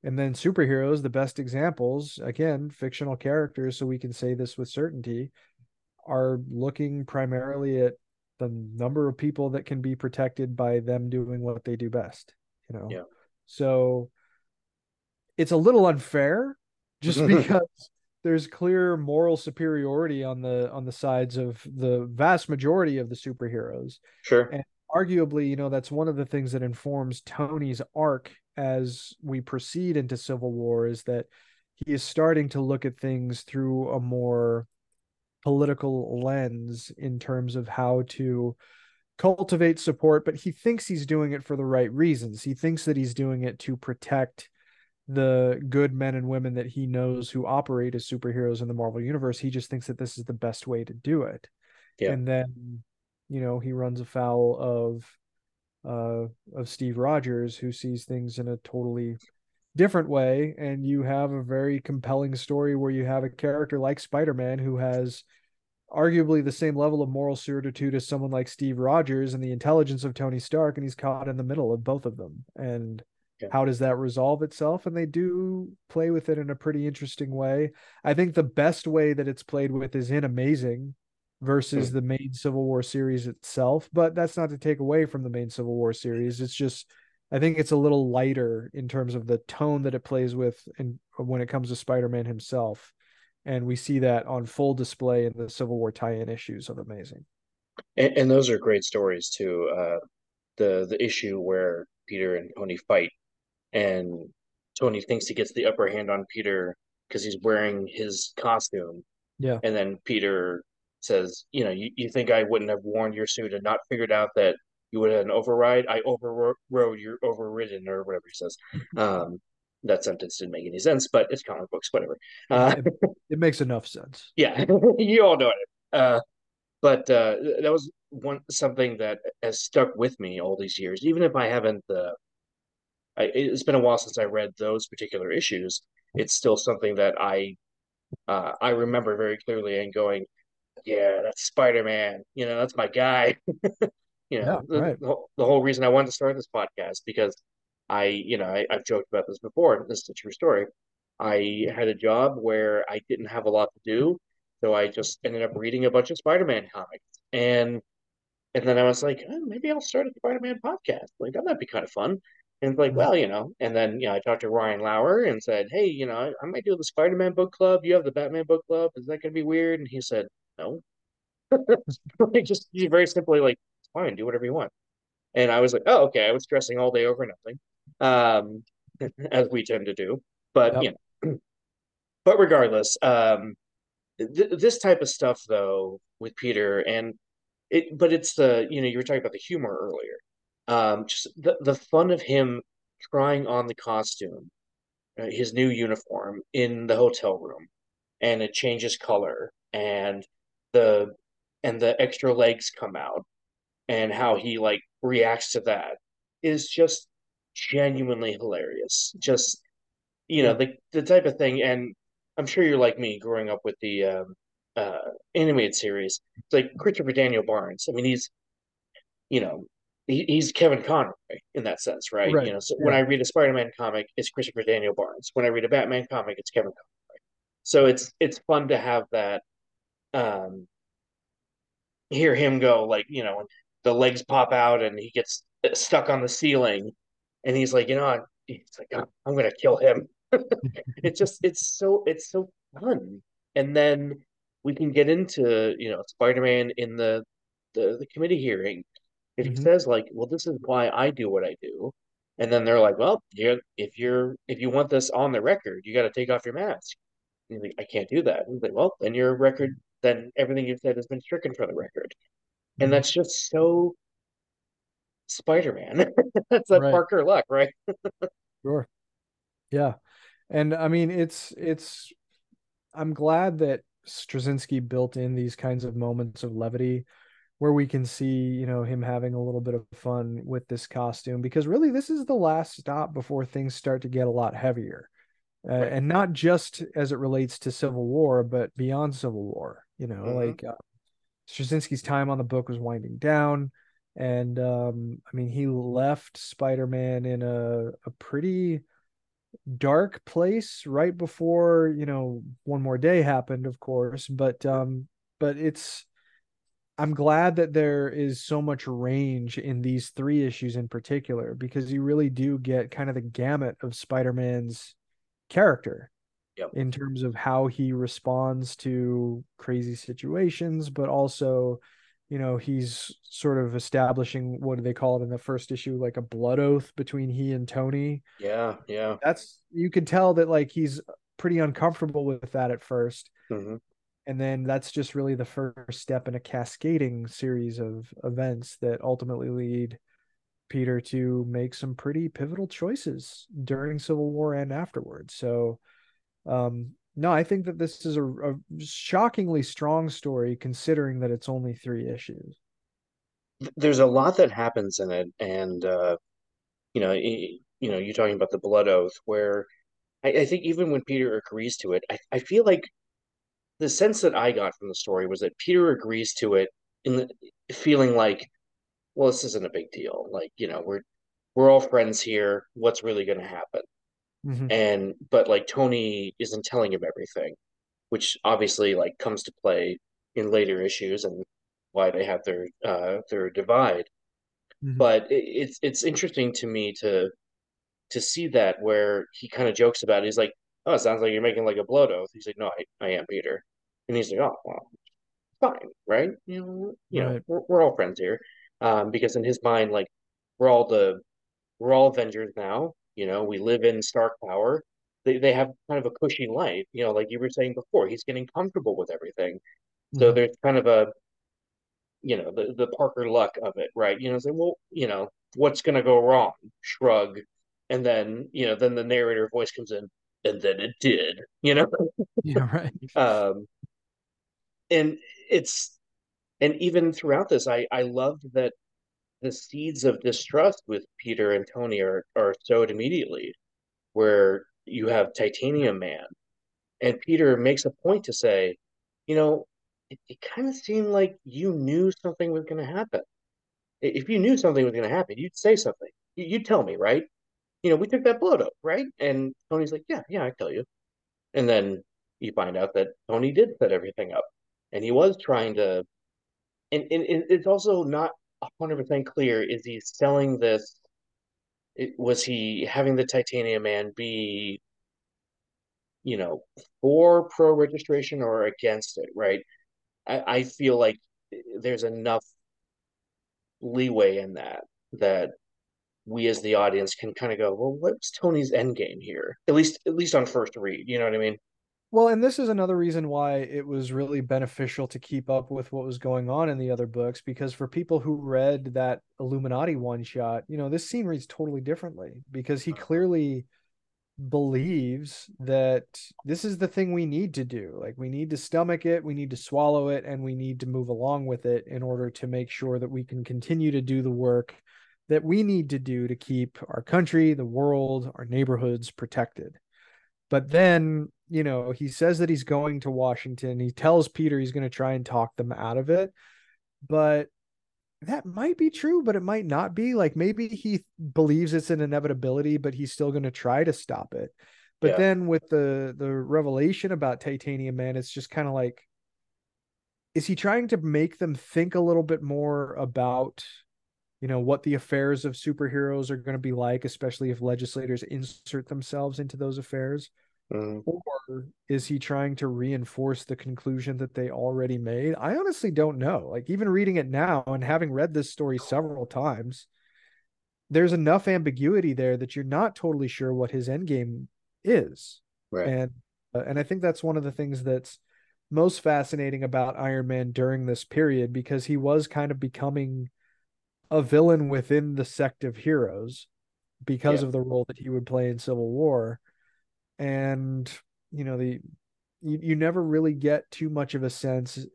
And then superheroes the best examples again fictional characters so we can say this with certainty are looking primarily at the number of people that can be protected by them doing what they do best you know Yeah. so it's a little unfair [laughs] just because there's clear moral superiority on the on the sides of the vast majority of the superheroes Sure. And- arguably you know that's one of the things that informs tony's arc as we proceed into civil war is that he is starting to look at things through a more political lens in terms of how to cultivate support but he thinks he's doing it for the right reasons. He thinks that he's doing it to protect the good men and women that he knows who operate as superheroes in the marvel universe. He just thinks that this is the best way to do it. Yeah. and then you know he runs afoul of uh of Steve Rogers who sees things in a totally different way. And you have a very compelling story where you have a character like Spider-Man who has arguably the same level of moral certitude as someone like Steve Rogers and the intelligence of Tony Stark and he's caught in the middle of both of them and Yeah. how does that resolve itself and they do play with it in a pretty interesting way I think the best way that it's played with is in Amazing versus hmm. the main Civil War series itself. But that's not to take away from the main Civil War series. It's just I think it's a little lighter in terms of the tone that it plays with and when it comes to Spider-Man himself. And we see that on full display in the Civil War tie-in issues of Amazing. And, and those are great stories too. Uh, the the issue where Peter and Tony fight, and Tony thinks he gets the upper hand on Peter because he's wearing his costume, Yeah. and then Peter says, "You know, you, you think I wouldn't have worn your suit and not figured out that you would have an override? I overrode your overridden or whatever he says." [laughs] Um, that sentence didn't make any sense, but it's comic books, whatever. [laughs] Uh, It, [laughs] it makes enough sense. yeah, [laughs] you all know it. Uh, but uh, that was one something that has stuck with me all these years, even if I haven't. Uh, I, it's been a while since I read those particular issues. It's still something that I uh, I remember very clearly and going, yeah, that's Spider Man. You know, that's my guy. you know, Yeah, the, right. the, whole- the whole reason I wanted to start this podcast because I, you know, I, I've joked about this before. This is a true story. I had a job where I didn't have a lot to do, so I just ended up reading a bunch of Spider-Man comics, and and then I was like, oh, maybe I'll start a Spider-Man podcast. Like that might be kind of fun. And like, well, you know, and then you know, I talked to Ryan Lauer and said, hey, you know, I, might do the Spider-Man book club. You have the Batman book club. Is that going to be weird? And he said, no. [laughs] like just very simply like, fine, do whatever you want. And I was like, oh, okay. I was stressing all day over nothing, um, as we tend to do. But Yep. you know, [clears throat] but regardless, um, th this type of stuff though with Peter and it, but it's the you know you were talking about the humor earlier, um, just the the fun of him trying on the costume, uh, his new uniform in the hotel room, and it changes color and the and the extra legs come out and how he like reacts to that is just genuinely hilarious. Just you know the the type of thing, and I'm sure you're like me, growing up with the um, uh, animated series. It's like Christopher Daniel Barnes. I mean, he's you know he, he's Kevin Conroy in that sense, right? Right, You know, so when. I read a Spider-Man comic, it's Christopher Daniel Barnes. When I read a Batman comic, it's Kevin Conroy. So it's it's fun to have that. Um, hear him go like you know the legs pop out and he gets stuck on the ceiling and he's like you know he's like "Oh, i'm gonna kill him. [laughs] It's just it's so it's so fun. And then we can get into you know spider-man in the the, the committee hearing. If he Mhm. says like well this is why i do what i do. And then they're like well you're, if you're if you want this on the record you got to take off your mask. And he's like i can't do that. And he's like well then your record then everything you've said has been stricken from the record. And Mhm. that's just so Spider-Man. [laughs] that's that Right. Parker luck, right? [laughs] Sure. Yeah. And I mean it's it's I'm glad that Straczynski built in these kinds of moments of levity where we can see, you know, him having a little bit of fun with this costume because really this is the last stop before things start to get a lot heavier. Uh, Right. and not just as it relates to Civil War, but beyond Civil War, you know, Mhm. like uh, Straczynski's time on the book was winding down and um I mean he left Spider-Man in a a pretty dark place right before you know one more day happened of course but um but it's i'm glad that there is so much range in these three issues in particular because you really do get kind of the gamut of spider-man's character Yep. in terms of how he responds to crazy situations, but also, you know, he's sort of establishing what do they call it in the first issue, like a blood oath between he and Tony. Yeah, yeah. That's you can tell that like he's pretty uncomfortable with that at first. hmm And then that's just really the first step in a cascading series of events that ultimately lead Peter to make some pretty pivotal choices during Civil War and afterwards. So, um, no, I think that this is a, a shockingly strong story considering that it's only three issues. There's a lot that happens in it, and uh, you know, y- you know, you're talking about the blood oath, where I, I think even when Peter agrees to it, I, I feel like the sense that I got from the story was that Peter agrees to it in the feeling like, well, this isn't a big deal. Like, you know, we're we're all friends here. What's really going to happen? Mhm. And but like Tony isn't telling him everything, which obviously like comes to play in later issues and why they have their uh their divide. Mhm. But it, it's it's interesting to me to to see that where he kind of jokes about it. He's like, "Oh, it sounds like you're making like a blood oath." He's like, "No, I, I am Peter," and he's like, "Oh, well, fine, right? You know, you know, we're, we're all friends here." Um, because in his mind, like we're all the we're all Avengers now. You know, we live in Stark Tower. They they have kind of a cushy life. You know, like you were saying before, he's getting comfortable with everything. So Mhm. there's kind of a you know the the Parker luck of it, right? You know, say, well, you know, what's gonna go wrong? Shrug, and then you know, then the narrator voice comes in, and then it did. You know, Yeah, right. [laughs] um, and it's and even throughout this, I I loved that the seeds of distrust with Peter and Tony are are sowed immediately, where you have Titanium Man, and Peter makes a point to say, you know, it, it kind of seemed like you knew something was going to happen. If you knew something was going to happen, you'd say something. You- You'd tell me, right? You know, we took that blood oath, right? And Tony's like, yeah, yeah, I tell you. And then you find out that Tony did set everything up, and he was trying to. And, and, and it's also not 100% clear, is he selling this it, was he having the Titanium Man be, you know, for pro registration or against it, right? I, I feel like there's enough leeway in that that we as the audience can kind of go, well, what's Tony's end game here? At least, at least on first read, you know what I mean? Well, and this is another reason why it was really beneficial to keep up with what was going on in the other books, because for people who read that Illuminati one shot, you know, this scene reads totally differently because he uh-huh. clearly believes that this is the thing we need to do. Like, we need to stomach it, we need to swallow it, and we need to move along with it in order to make sure that we can continue to do the work that we need to do to keep our country, the world, our neighborhoods protected. But then, you know, he says that he's going to Washington. He tells Peter he's going to try and talk them out of it. But that might be true, but it might not be. Like maybe he believes it's an inevitability, but he's still going to try to stop it. But Yeah. then with the the revelation about Titanium Man, it's just kind of like is he trying to make them think a little bit more about you know what the affairs of superheroes are going to be like especially if legislators insert themselves into those affairs Mhm. or is he trying to reinforce the conclusion that they already made i honestly don't know like even reading it now and having read this story several times there's enough ambiguity there that you're not totally sure what his end game is Right. and uh, and i think that's one of the things that's most fascinating about iron man during this period because he was kind of becoming a villain within the sect of heroes because Yeah. of the role that he would play in Civil War. And you know, the you, you never really get too much of a sense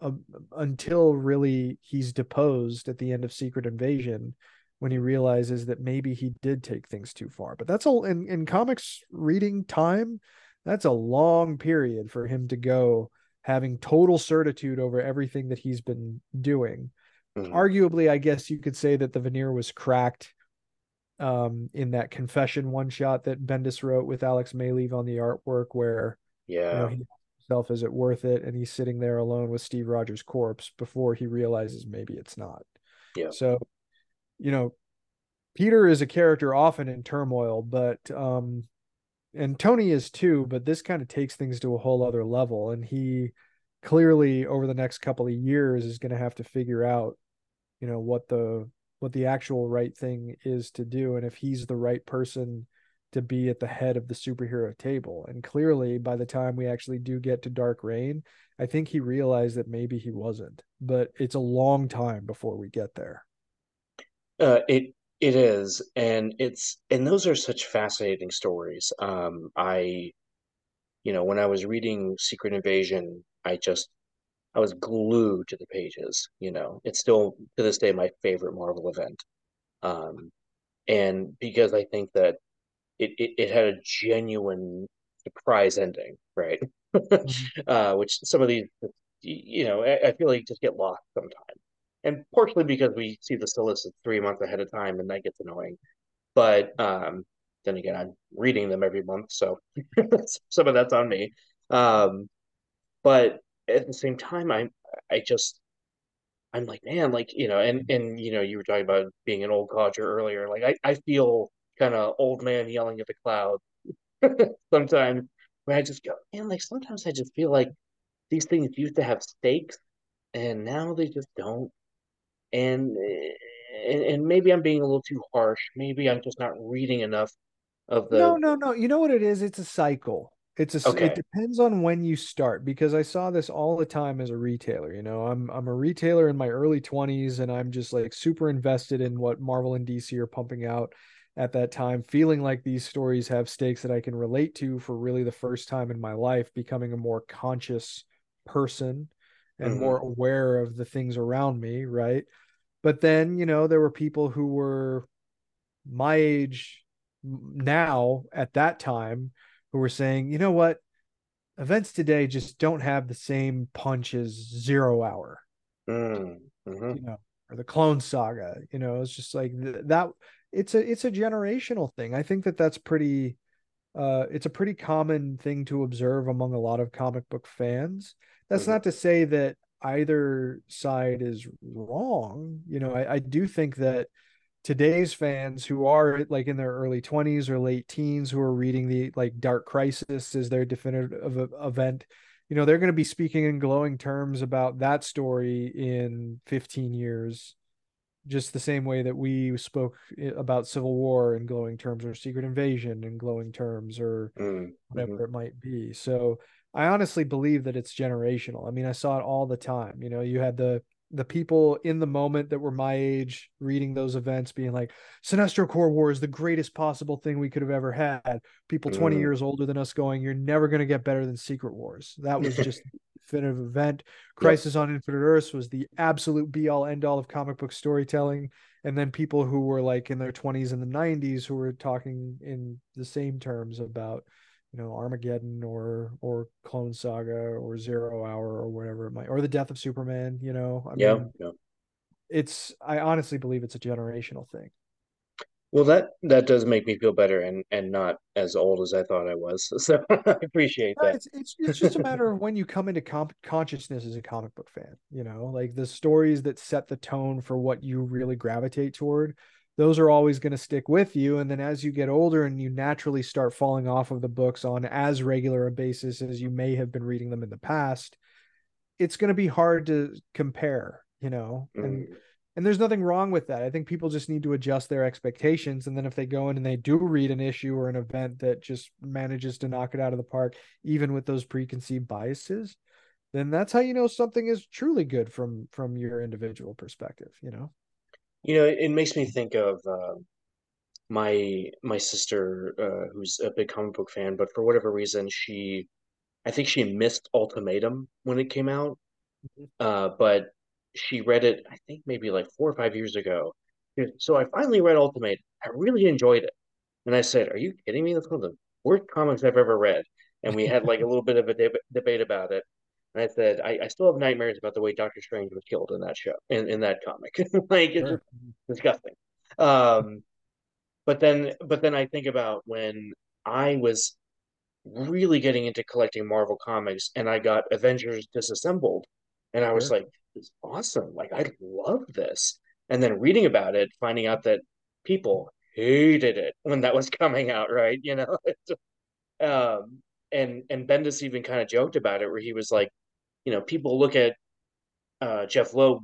of, until really he's deposed at the end of Secret Invasion when he realizes that maybe he did take things too far. But that's all in, in comics reading time, that's a long period for him to go having total certitude over everything that he's been doing Mhm. arguably i guess you could say that the veneer was cracked um in that confession one shot that bendis wrote with alex maleev on the artwork where you know Yeah. he himself is it worth it and he's sitting there alone with steve rogers corpse before he realizes maybe it's not Yeah. so you know peter is a character often in turmoil but um and Tony is too, but this kind of takes things to a whole other level. And he clearly over the next couple of years is going to have to figure out, you know, what the what the actual right thing is to do and if he's the right person to be at the head of the superhero table. And clearly by the time we actually do get to Dark Reign, I think he realized that maybe he wasn't. But it's a long time before we get there. Uh, it it is, and it's and those are such fascinating stories. Um, I, you know, when I was reading Secret Invasion, I just I was glued to the pages. You know, it's still to this day my favorite Marvel event, um, and because I think that it it, it had a genuine surprise ending, right? Mm-hmm. [laughs] uh, which some of these, you know, I, I feel like just get lost sometimes and partially because we see the solicits three months ahead of time, and that gets annoying. But um, then again, I'm reading them every month, so [laughs] some of that's on me. Um, but at the same time, I'm I just I'm like, man, like you know, and and you know, you were talking about being an old codger earlier. Like I I feel kind of old man yelling at the cloud [laughs] sometimes. Where I just go, man, like sometimes I just feel like these things used to have stakes, and now they just don't and, eh, and and maybe I'm being a little too harsh. Maybe I'm just not reading enough of the. No, no, no. You know what it is? It's a cycle. It's a. Okay. It depends on when you start because I saw this all the time as a retailer. You know, I'm I'm a retailer in my early 20s and I'm just like super invested in what Marvel and DC are pumping out at that time, feeling like these stories have stakes that I can relate to for really the first time in my life, becoming a more conscious person and Mhm. more aware of the things around me, right? But then, you know, there were people who were my age now at that time who were saying, you know what, events today just don't have the same punch as Zero Hour, Mm, mhm. you know, or the Clone Saga. You know, it's just like th- that. It's a it's a generational thing. I think that that's pretty. Uh, it's a pretty common thing to observe among a lot of comic book fans. That's Mhm. not to say that either side is wrong. You know, I, I do think that today's fans who are like in their early 20s or late teens who are reading the like Dark Crisis as their definitive event, you know, they're going to be speaking in glowing terms about that story in 15 years just the same way that we spoke about Civil War in glowing terms or Secret Invasion in glowing terms or Mm, whatever mhm. it might be. So I honestly believe that it's generational. I mean, I saw it all the time. You know, you had the the people in the moment that were my age reading those events being like Sinestro Corps War is the greatest possible thing we could have ever had. People 20 Mm. years older than us going, you're never going to get better than Secret Wars. That was [laughs] just definitive event. Crisis on Infinite Earths was the absolute be all end all of comic book storytelling. And then people who were like in their 20s and the 90s who were talking in the same terms about you know Armageddon or or Clone Saga or Zero Hour or whatever it might or the death of Superman. You know, I Yeah, mean, yeah. it's I honestly believe it's a generational thing. Well, that that does make me feel better and and not as old as I thought I was. [laughs] So I appreciate that. It's it's it's just a matter of when you come into comp- consciousness as a comic book fan. You know, like the stories that set the tone for what you really gravitate toward. Those are always going to stick with you, and then as you get older and you naturally start falling off of the books on as regular a basis as you may have been reading them in the past, it's going to be hard to compare. You know, and Mm. and there's nothing wrong with that. I think people just need to adjust their expectations. And then if they go in and they do read an issue or an event that just manages to knock it out of the park, even with those preconceived biases, then that's how you know something is truly good from from your individual perspective, you know? You know, it, it makes me think of uh, my my sister, uh, who's a big comic book fan, but for whatever reason, she I think she missed Ultimatum when it came out. Uh, but she read it, I think maybe like four or five years ago. So I finally read Ultimatum. I really enjoyed it. And I said, Are you kidding me? That's one of the worst comics I've ever read. And we had like a little bit of a deb debate about it. And I said, I, I still have nightmares about the way Doctor Strange was killed in that show, in, in that comic. [laughs] like it's Sure. disgusting. Um, but then but then I think about when I was really getting into collecting Marvel comics and I got Avengers Disassembled and I was Sure. like, it's awesome. Like I love this. And then reading about it, finding out that people hated it when that was [laughs] coming out, right? You know, [laughs] Um, and and Bendis even kind of joked about it, where he was like, you know, people look at uh, Jeph Loeb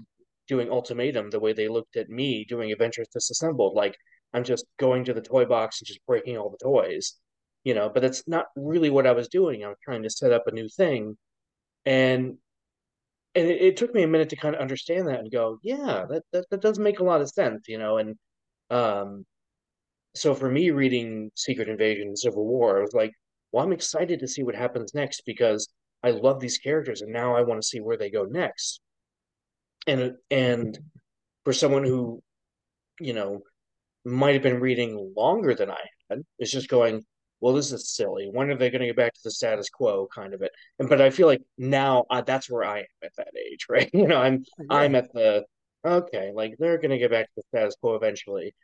doing Ultimatum the way they looked at me doing Avengers Disassembled. Like I'm just going to the toy box and just breaking all the toys, you know. But that's not really what I was doing. I was trying to set up a new thing, and and it, it took me a minute to kind of understand that and go, yeah, that, that that does make a lot of sense, you know. And um, so for me, reading Secret Invasion, Civil War, I was like, well, I'm excited to see what happens next because I love these characters, and now I want to see where they go next. And and for someone who, you know, might have been reading longer than I had, is just going, well, this is silly. When are they going to get back to the status quo kind of it? And but I feel like now uh, that's where I am at that age, [laughs] right? You know, I'm Yeah. I'm at the okay, like they're going to get back to the status quo eventually.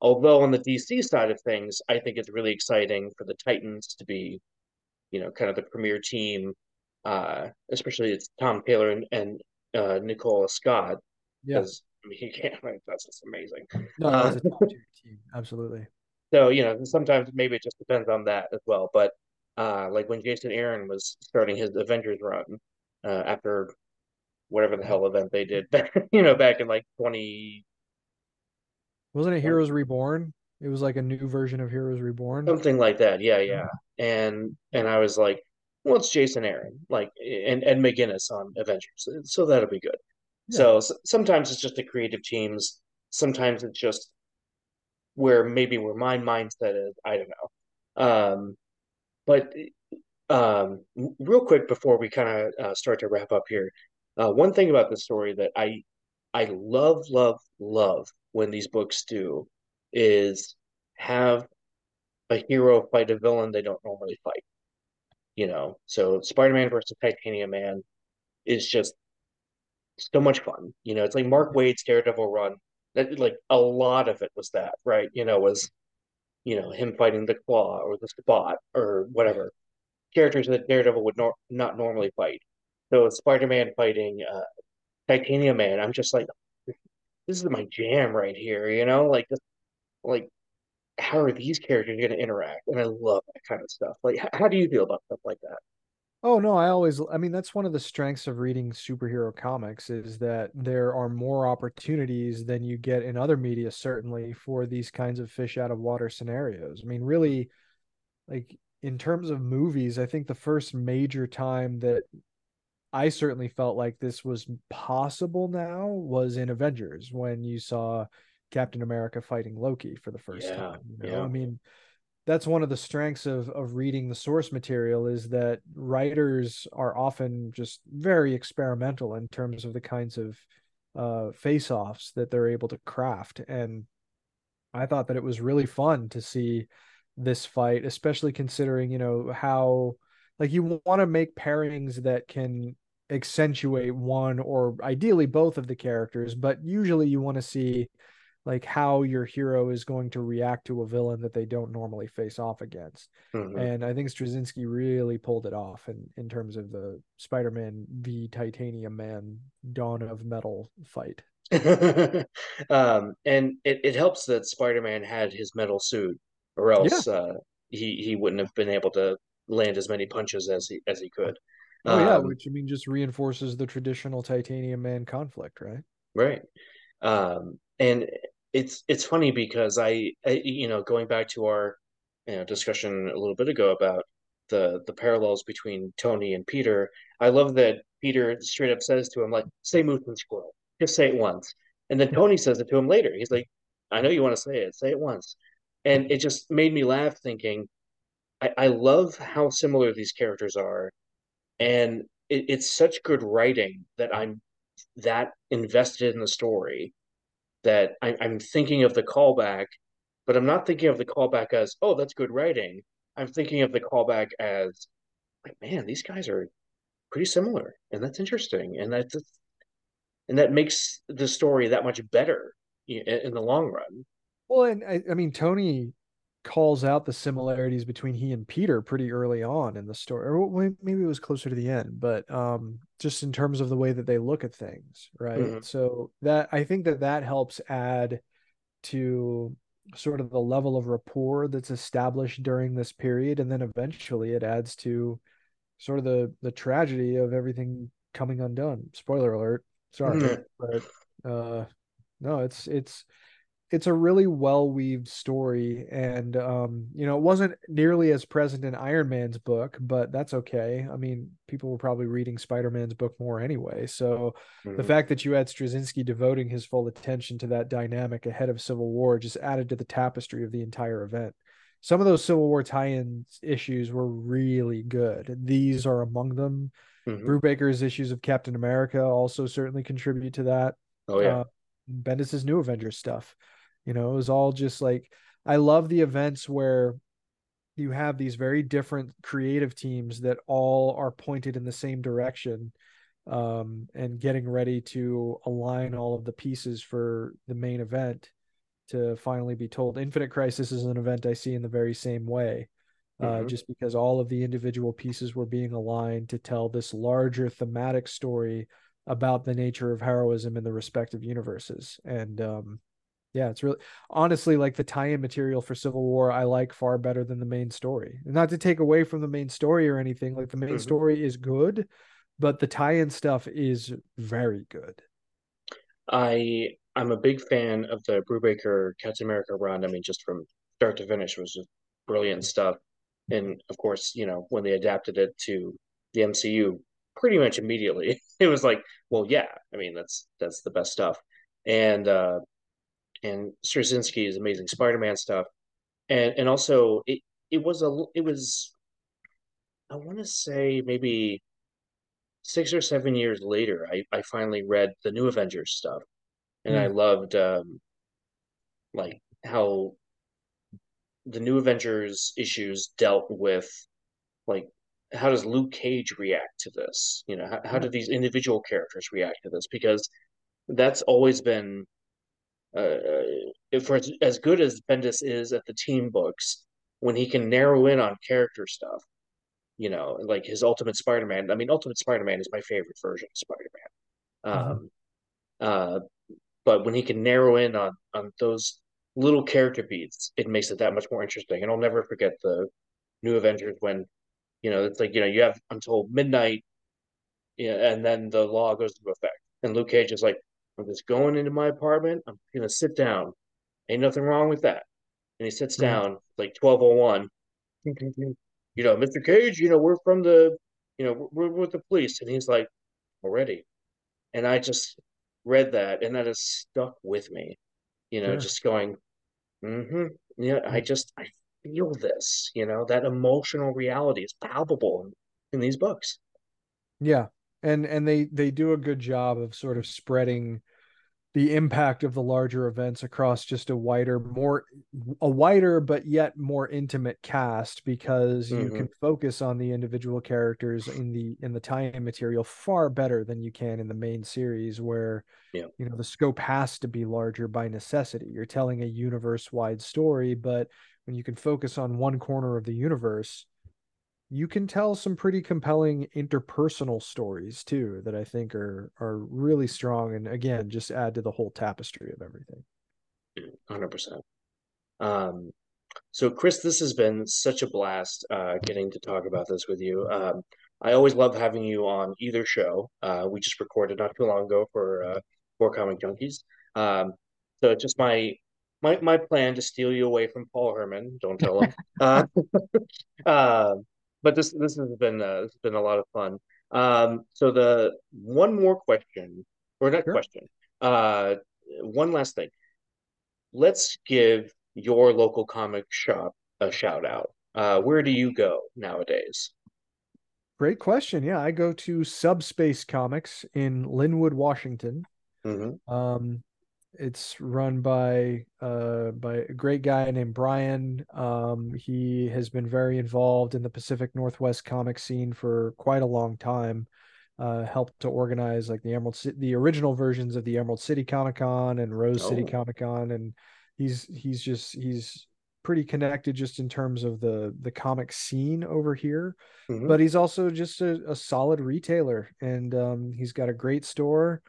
Although on the DC side of things, I think it's really exciting for the Titans to be, you know, kind of the premier team. Uh, especially it's Tom Taylor and, and uh, Nicola Scott Yeah. because I mean, he can't. [laughs] Like, that's just amazing. No, Uh, team. Absolutely. So, you know, sometimes maybe it just depends on that as well. But uh like when Jason Aaron was starting his Avengers run, uh after whatever the hell event they did back, [laughs] you know, back in like 20 Wasn't it Heroes Reborn? It was like a new version of Heroes Reborn. something like that. Yeah, yeah. And and I was like, well, it's Jason Aaron, like and Ed McGuinness on Avengers. So that'll be good. Yeah. So s- sometimes it's just the creative teams, sometimes it's just where maybe where my mindset is, I don't know. Um but um real quick before we kind of uh, start to wrap up here uh one thing about the story that i i love love love when these books do is have a hero fight a villain they don't normally fight you know? So spider-man versus titanium man is just so much fun you know? It's like Mark Waid's daredevil run. That like a lot of it was that right? You know was you know him fighting the claw or the spot or whatever. Characters that Daredevil would nor- not normally fight. So Spider-Man fighting uh, Titanium Man, I'm just like, this is my jam right here, you know? Like, just, like, how are these characters going to interact? And I love that kind of stuff. Like, how do you feel about stuff like that? Oh no, I always I mean that's one of the strengths of reading superhero comics is that there are more opportunities than you get in other media certainly for these kinds of fish out of water scenarios. I mean really like in terms of movies, I think the first major time that I certainly felt like this was possible now was in Avengers when you saw Captain America fighting Loki for the first Yeah, time. You know, yeah. I mean, that's one of the strengths of of reading the source material is that writers are often just very experimental in terms of the kinds of uh face-offs that they're able to craft and I thought that it was really fun to see this fight especially considering you know how like you want to make pairings that can accentuate one or ideally both of the characters but usually you want to see like how your hero is going to react to a villain that they don't normally face off against. Mhm. And I think Straczynski really pulled it off in, in terms of the Spider-Man v Titanium Man Dawn of Metal fight. [laughs] um, and it, it helps that Spider-Man had his metal suit, or else uh, he he wouldn't have been able to land as many punches as he as he could. Oh yeah, Um, which I mean just reinforces the traditional Titanium Man conflict, right? Right. Um, and it's it's funny because I, I you know going back to our you know discussion a little bit ago about the the parallels between Tony and Peter. I love that Peter straight up says to him like, "Say moose and squirrel, just say it once," and then Tony says it to him later. He's like, "I know you want to say it, say it once," and it just made me laugh thinking, I, I love how similar these characters are, and it, it's such good writing that I'm that invested in the story that I, I'm thinking of the callback, but I'm not thinking of the callback as, oh, that's good writing. I'm thinking of the callback as, like, man, these guys are pretty similar, and that's interesting, and that's and that makes the story that much better in, in the long run. Well, and I, I mean Tony calls out the similarities between he and Peter pretty early on in the story. Or maybe it was closer to the end, but um just in terms of the way that they look at things, right? Mhm. So that I think that that helps add to sort of the level of rapport that's established during this period and then eventually it adds to sort of the the tragedy of everything coming undone spoiler alert sorry Mhm. but uh no it's it's it's a really well weaved story and um you know it wasn't nearly as present in iron man's book but that's okay i mean people were probably reading spider-man's book more anyway so the Mhm. fact that you had straczynski devoting his full attention to that dynamic ahead of civil war just added to the tapestry of the entire event some of those civil war tie-in issues were really good these are among them Mhm. brubaker's issues of captain america also certainly contribute to that Oh yeah. uh, Bendis's New Avengers stuff. You know, it was all just like I love the events where you have these very different creative teams that all are pointed in the same direction um, and getting ready to align all of the pieces for the main event to finally be told. Infinite Crisis is an event I see in the very same way. Uh, Mhm. just because all of the individual pieces were being aligned to tell this larger thematic story about the nature of heroism in the respective universes. And um, yeah, it's really honestly like the tie-in material for Civil War I like far better than the main story. Not to take away from the main story or anything, like the main Mhm. story is good, but the tie-in stuff is very good. I I'm a big fan of the Brubaker Captain America run. I mean, just from start to finish was just brilliant stuff. And of course, you know, when they adapted it to the MCU, pretty much immediately, [laughs] it was like, well, yeah, I mean, that's that's the best stuff. And uh and Straczynski's amazing Spider-Man stuff. And and also it it was a it was I want to say maybe six or seven years later, I, I finally read the New Avengers stuff, and I loved um, like how the New Avengers issues dealt with like how does Luke Cage react to this? You know, how, how do these individual characters react to this? Because that's always been uh, if for as, as good as Bendis is at the team books, when he can narrow in on character stuff, you know, like his Ultimate Spider-Man. I mean, Ultimate Spider-Man is my favorite version of Spider-Man. Mhm. Um, uh, but when he can narrow in on on those little character beats, it makes it that much more interesting. And I'll never forget the New Avengers when, you know, it's like you know you have until midnight, yeah, and then the law goes into effect, and Luke Cage is like, I'm just going into my apartment. I'm gonna sit down. Ain't nothing wrong with that. And he sits Mhm. down like twelve oh one. You know, Mr. Cage. You know, we're from the, you know, we're, we're with the police, and he's like, already. And I just read that, and that has stuck with me. You know, Sure. just going, mm-hmm. Yeah, I just I feel this. You know, that emotional reality is palpable in, in these books. Yeah. And and they they do a good job of sort of spreading the impact of the larger events across just a wider more a wider but yet more intimate cast because you Mhm. can focus on the individual characters in the in the tie-in material far better than you can in the main series where Yeah. you know the scope has to be larger by necessity you're telling a universe wide story but when you can focus on one corner of the universe you can tell some pretty compelling interpersonal stories too that I think are are really strong and again just add to the whole tapestry of everything. Hundred percent. Um, so Chris, this has been such a blast uh, getting to talk about this with you. Um, I always love having you on either show. Uh, we just recorded not too long ago for uh, for Comic Junkies. Um, so it's just my my my plan to steal you away from Paul Herman. Don't tell him. [laughs] uh, uh, [laughs] but this this has been uh, this has been a lot of fun. Um, so the one more question, or not Sure. question. Uh, one last thing let's give your local comic shop a shout out. Uh, where do you go nowadays? Great question. Yeah, I go to Subspace Comics in Lynnwood, Washington. Mm-hmm. Um, it's run by uh by a great guy named Brian. Um, he has been very involved in the Pacific Northwest comic scene for quite a long time. Uh, helped to organize like the Emerald City, the original versions of the Emerald City Comic Con and Rose City Oh. Comic Con, and he's he's just he's pretty connected just in terms of the the comic scene over here Mhm. but he's also just a, a solid retailer and um, he's got a great store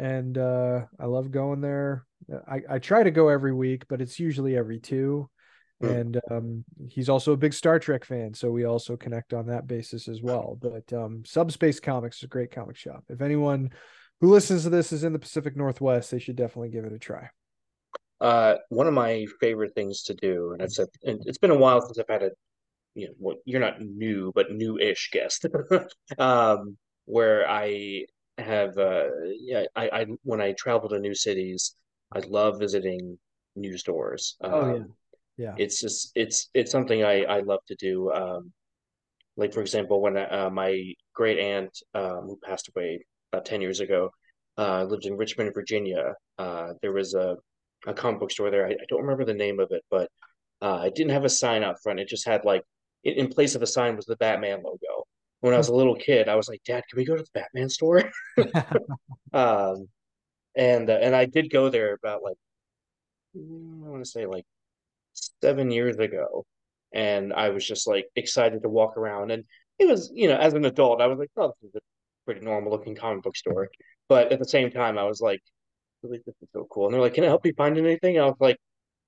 and uh, I love going there. I, I try to go every week, but it's usually every two. Hmm. And um, he's also a big Star Trek fan, so we also connect on that basis as well. But um, Subspace Comics is a great comic shop. If anyone who listens to this is in the Pacific Northwest, they should definitely give it a try. Uh, one of my favorite things to do, and it's a, and it's been a while since I've had a, you know, well, you're not new, but new-ish guest, [laughs] um, where I have, uh, yeah, I, I when I travel to new cities, I love visiting new stores. Oh yeah, Um, yeah. it's just it's it's something I I love to do. Um, like for example, when uh, my great aunt um, who passed away about 10 years ago uh, lived in Richmond, Virginia. Uh, there was a a comic book store there. I, I don't remember the name of it, but uh, it didn't have a sign out front. It just had like in, in place of a sign was the Batman logo. When I was a [laughs] little kid, I was like, "Dad, can we go to the Batman store?" [laughs] Um, and uh, and I did go there about like mm, I want to say like seven years ago, and I was just like excited to walk around. And it was, you know, as an adult, I was like, "Oh, this is a pretty normal looking comic book store," but at the same time, I was like, "Really, this is so cool." And they're like, "Can I help you find anything?" I was like,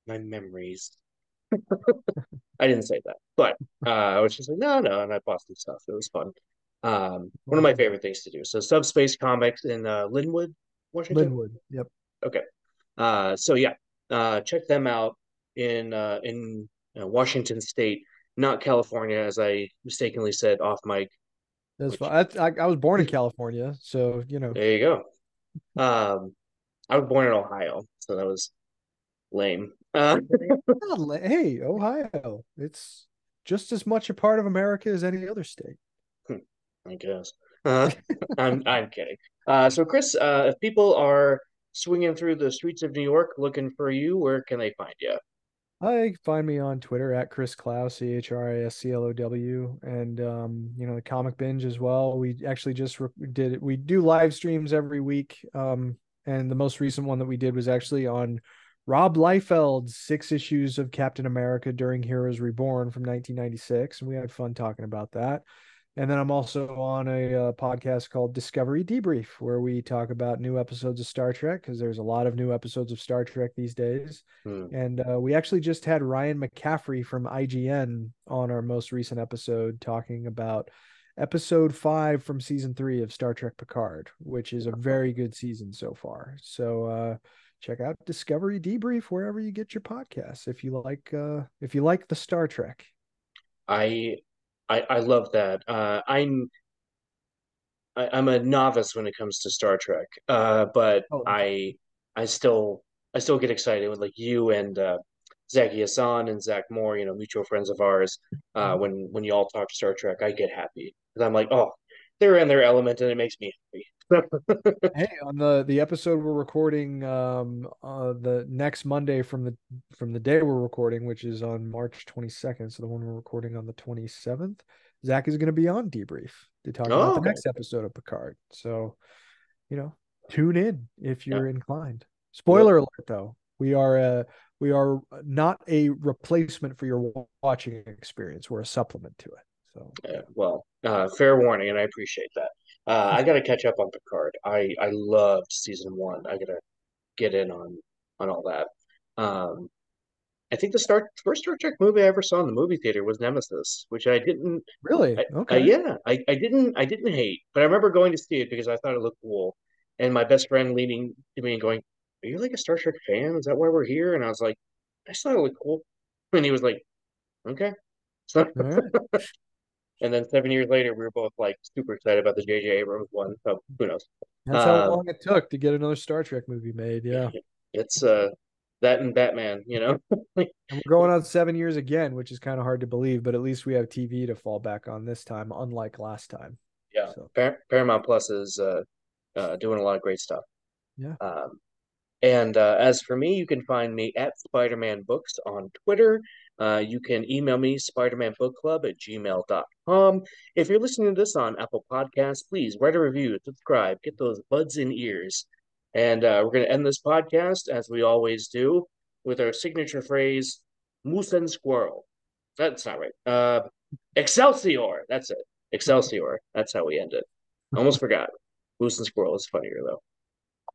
"My memories." [laughs] I didn't say that, but uh, I was just like, "No, no," and I bought some stuff. It was fun. Um, one of my favorite things to do. So, Subspace Comics in uh, Lynnwood, Washington. Lynnwood. Yep. Okay. Uh, so yeah, uh, check them out in uh, in uh, Washington State, not California, as I mistakenly said off mic. That's Which- fine. I, I, I was born in California, so you know. There you go. Um, I was born in Ohio, so that was lame. Uh, [laughs] Hey, Ohio. It's just as much a part of America as any other state. I guess. Uh, I'm I'm kidding. Uh, so Chris, uh, if people are swinging through the streets of New York looking for you, where can they find you? I find me on Twitter at Chris Clow, C H R I S C L O W, and um, you know the Comic Binge as well. We actually just re- did we do live streams every week, um, and the most recent one that we did was actually on Rob Liefeld's six issues of Captain America during Heroes Reborn from 1996, and we had fun talking about that. And then I'm also on a uh, podcast called Discovery Debrief, where we talk about new episodes of Star Trek because there's a lot of new episodes of Star Trek these days. Hmm. And uh, we actually just had Ryan McCaffrey from IGN on our most recent episode talking about episode five from season three of Star Trek Picard, which is a very good season so far. So uh, check out Discovery Debrief wherever you get your podcasts if you like uh, if you like the Star Trek. I I I love that. Uh, I'm I, I'm a novice when it comes to Star Trek, uh, but Oh, I I still I still get excited with like you and uh, Zaki Hasan and Zach Moore, you know, mutual friends of ours. Uh, when when you all talk Star Trek, I get happy because I'm like, oh, they're in their element, and it makes me happy. [laughs] Hey, on the the episode we're recording um uh the next Monday from the from the day we're recording, which is on March 22nd, so the one we're recording on the 27th, Zach is going to be on debrief to talk Oh, about the okay. next episode of Picard. So, you know, tune in if you're inclined. Spoiler alert though. We are a we are not a replacement for your watching experience. We're a supplement to it. So, Yeah, well, uh, fair warning, and I appreciate that. Uh, I gotta catch up on Picard. I I loved season one. I gotta get in on on all that. Um, I think the Star first Star Trek movie I ever saw in the movie theater was Nemesis, which I didn't. really? I, Okay. I, yeah, I, I didn't I didn't hate, but I remember going to see it because I thought it looked cool, and my best friend leaning to me and going, "Are you like a Star Trek fan? Is that why we're here?" And I was like, "I just thought it looked cool," and he was like, "Okay." So, right. [laughs] and then seven years later, we were both like super excited about the J.J. Abrams one. So who knows? That's how Um, long it took to get another Star Trek movie made. Yeah. [laughs] It's uh that and Batman, you know. [laughs] We're going on seven years again, which is kind of hard to believe, but at least we have TV to fall back on this time, unlike last time. Yeah, So Par- Paramount Plus is uh, uh, doing a lot of great stuff. Yeah. Um, and uh, as for me, you can find me at Spider-Man Books on Twitter. Uh, you can email me, spidermanbookclub at gmail.com. If you're listening to this on Apple Podcasts, please write a review, subscribe, get those buds in ears. And uh, we're going to end this podcast, as we always do, with our signature phrase, moose and squirrel. That's not right. Uh, Excelsior. That's it. Excelsior. That's how we end it. Almost forgot. Moose and squirrel is funnier, though.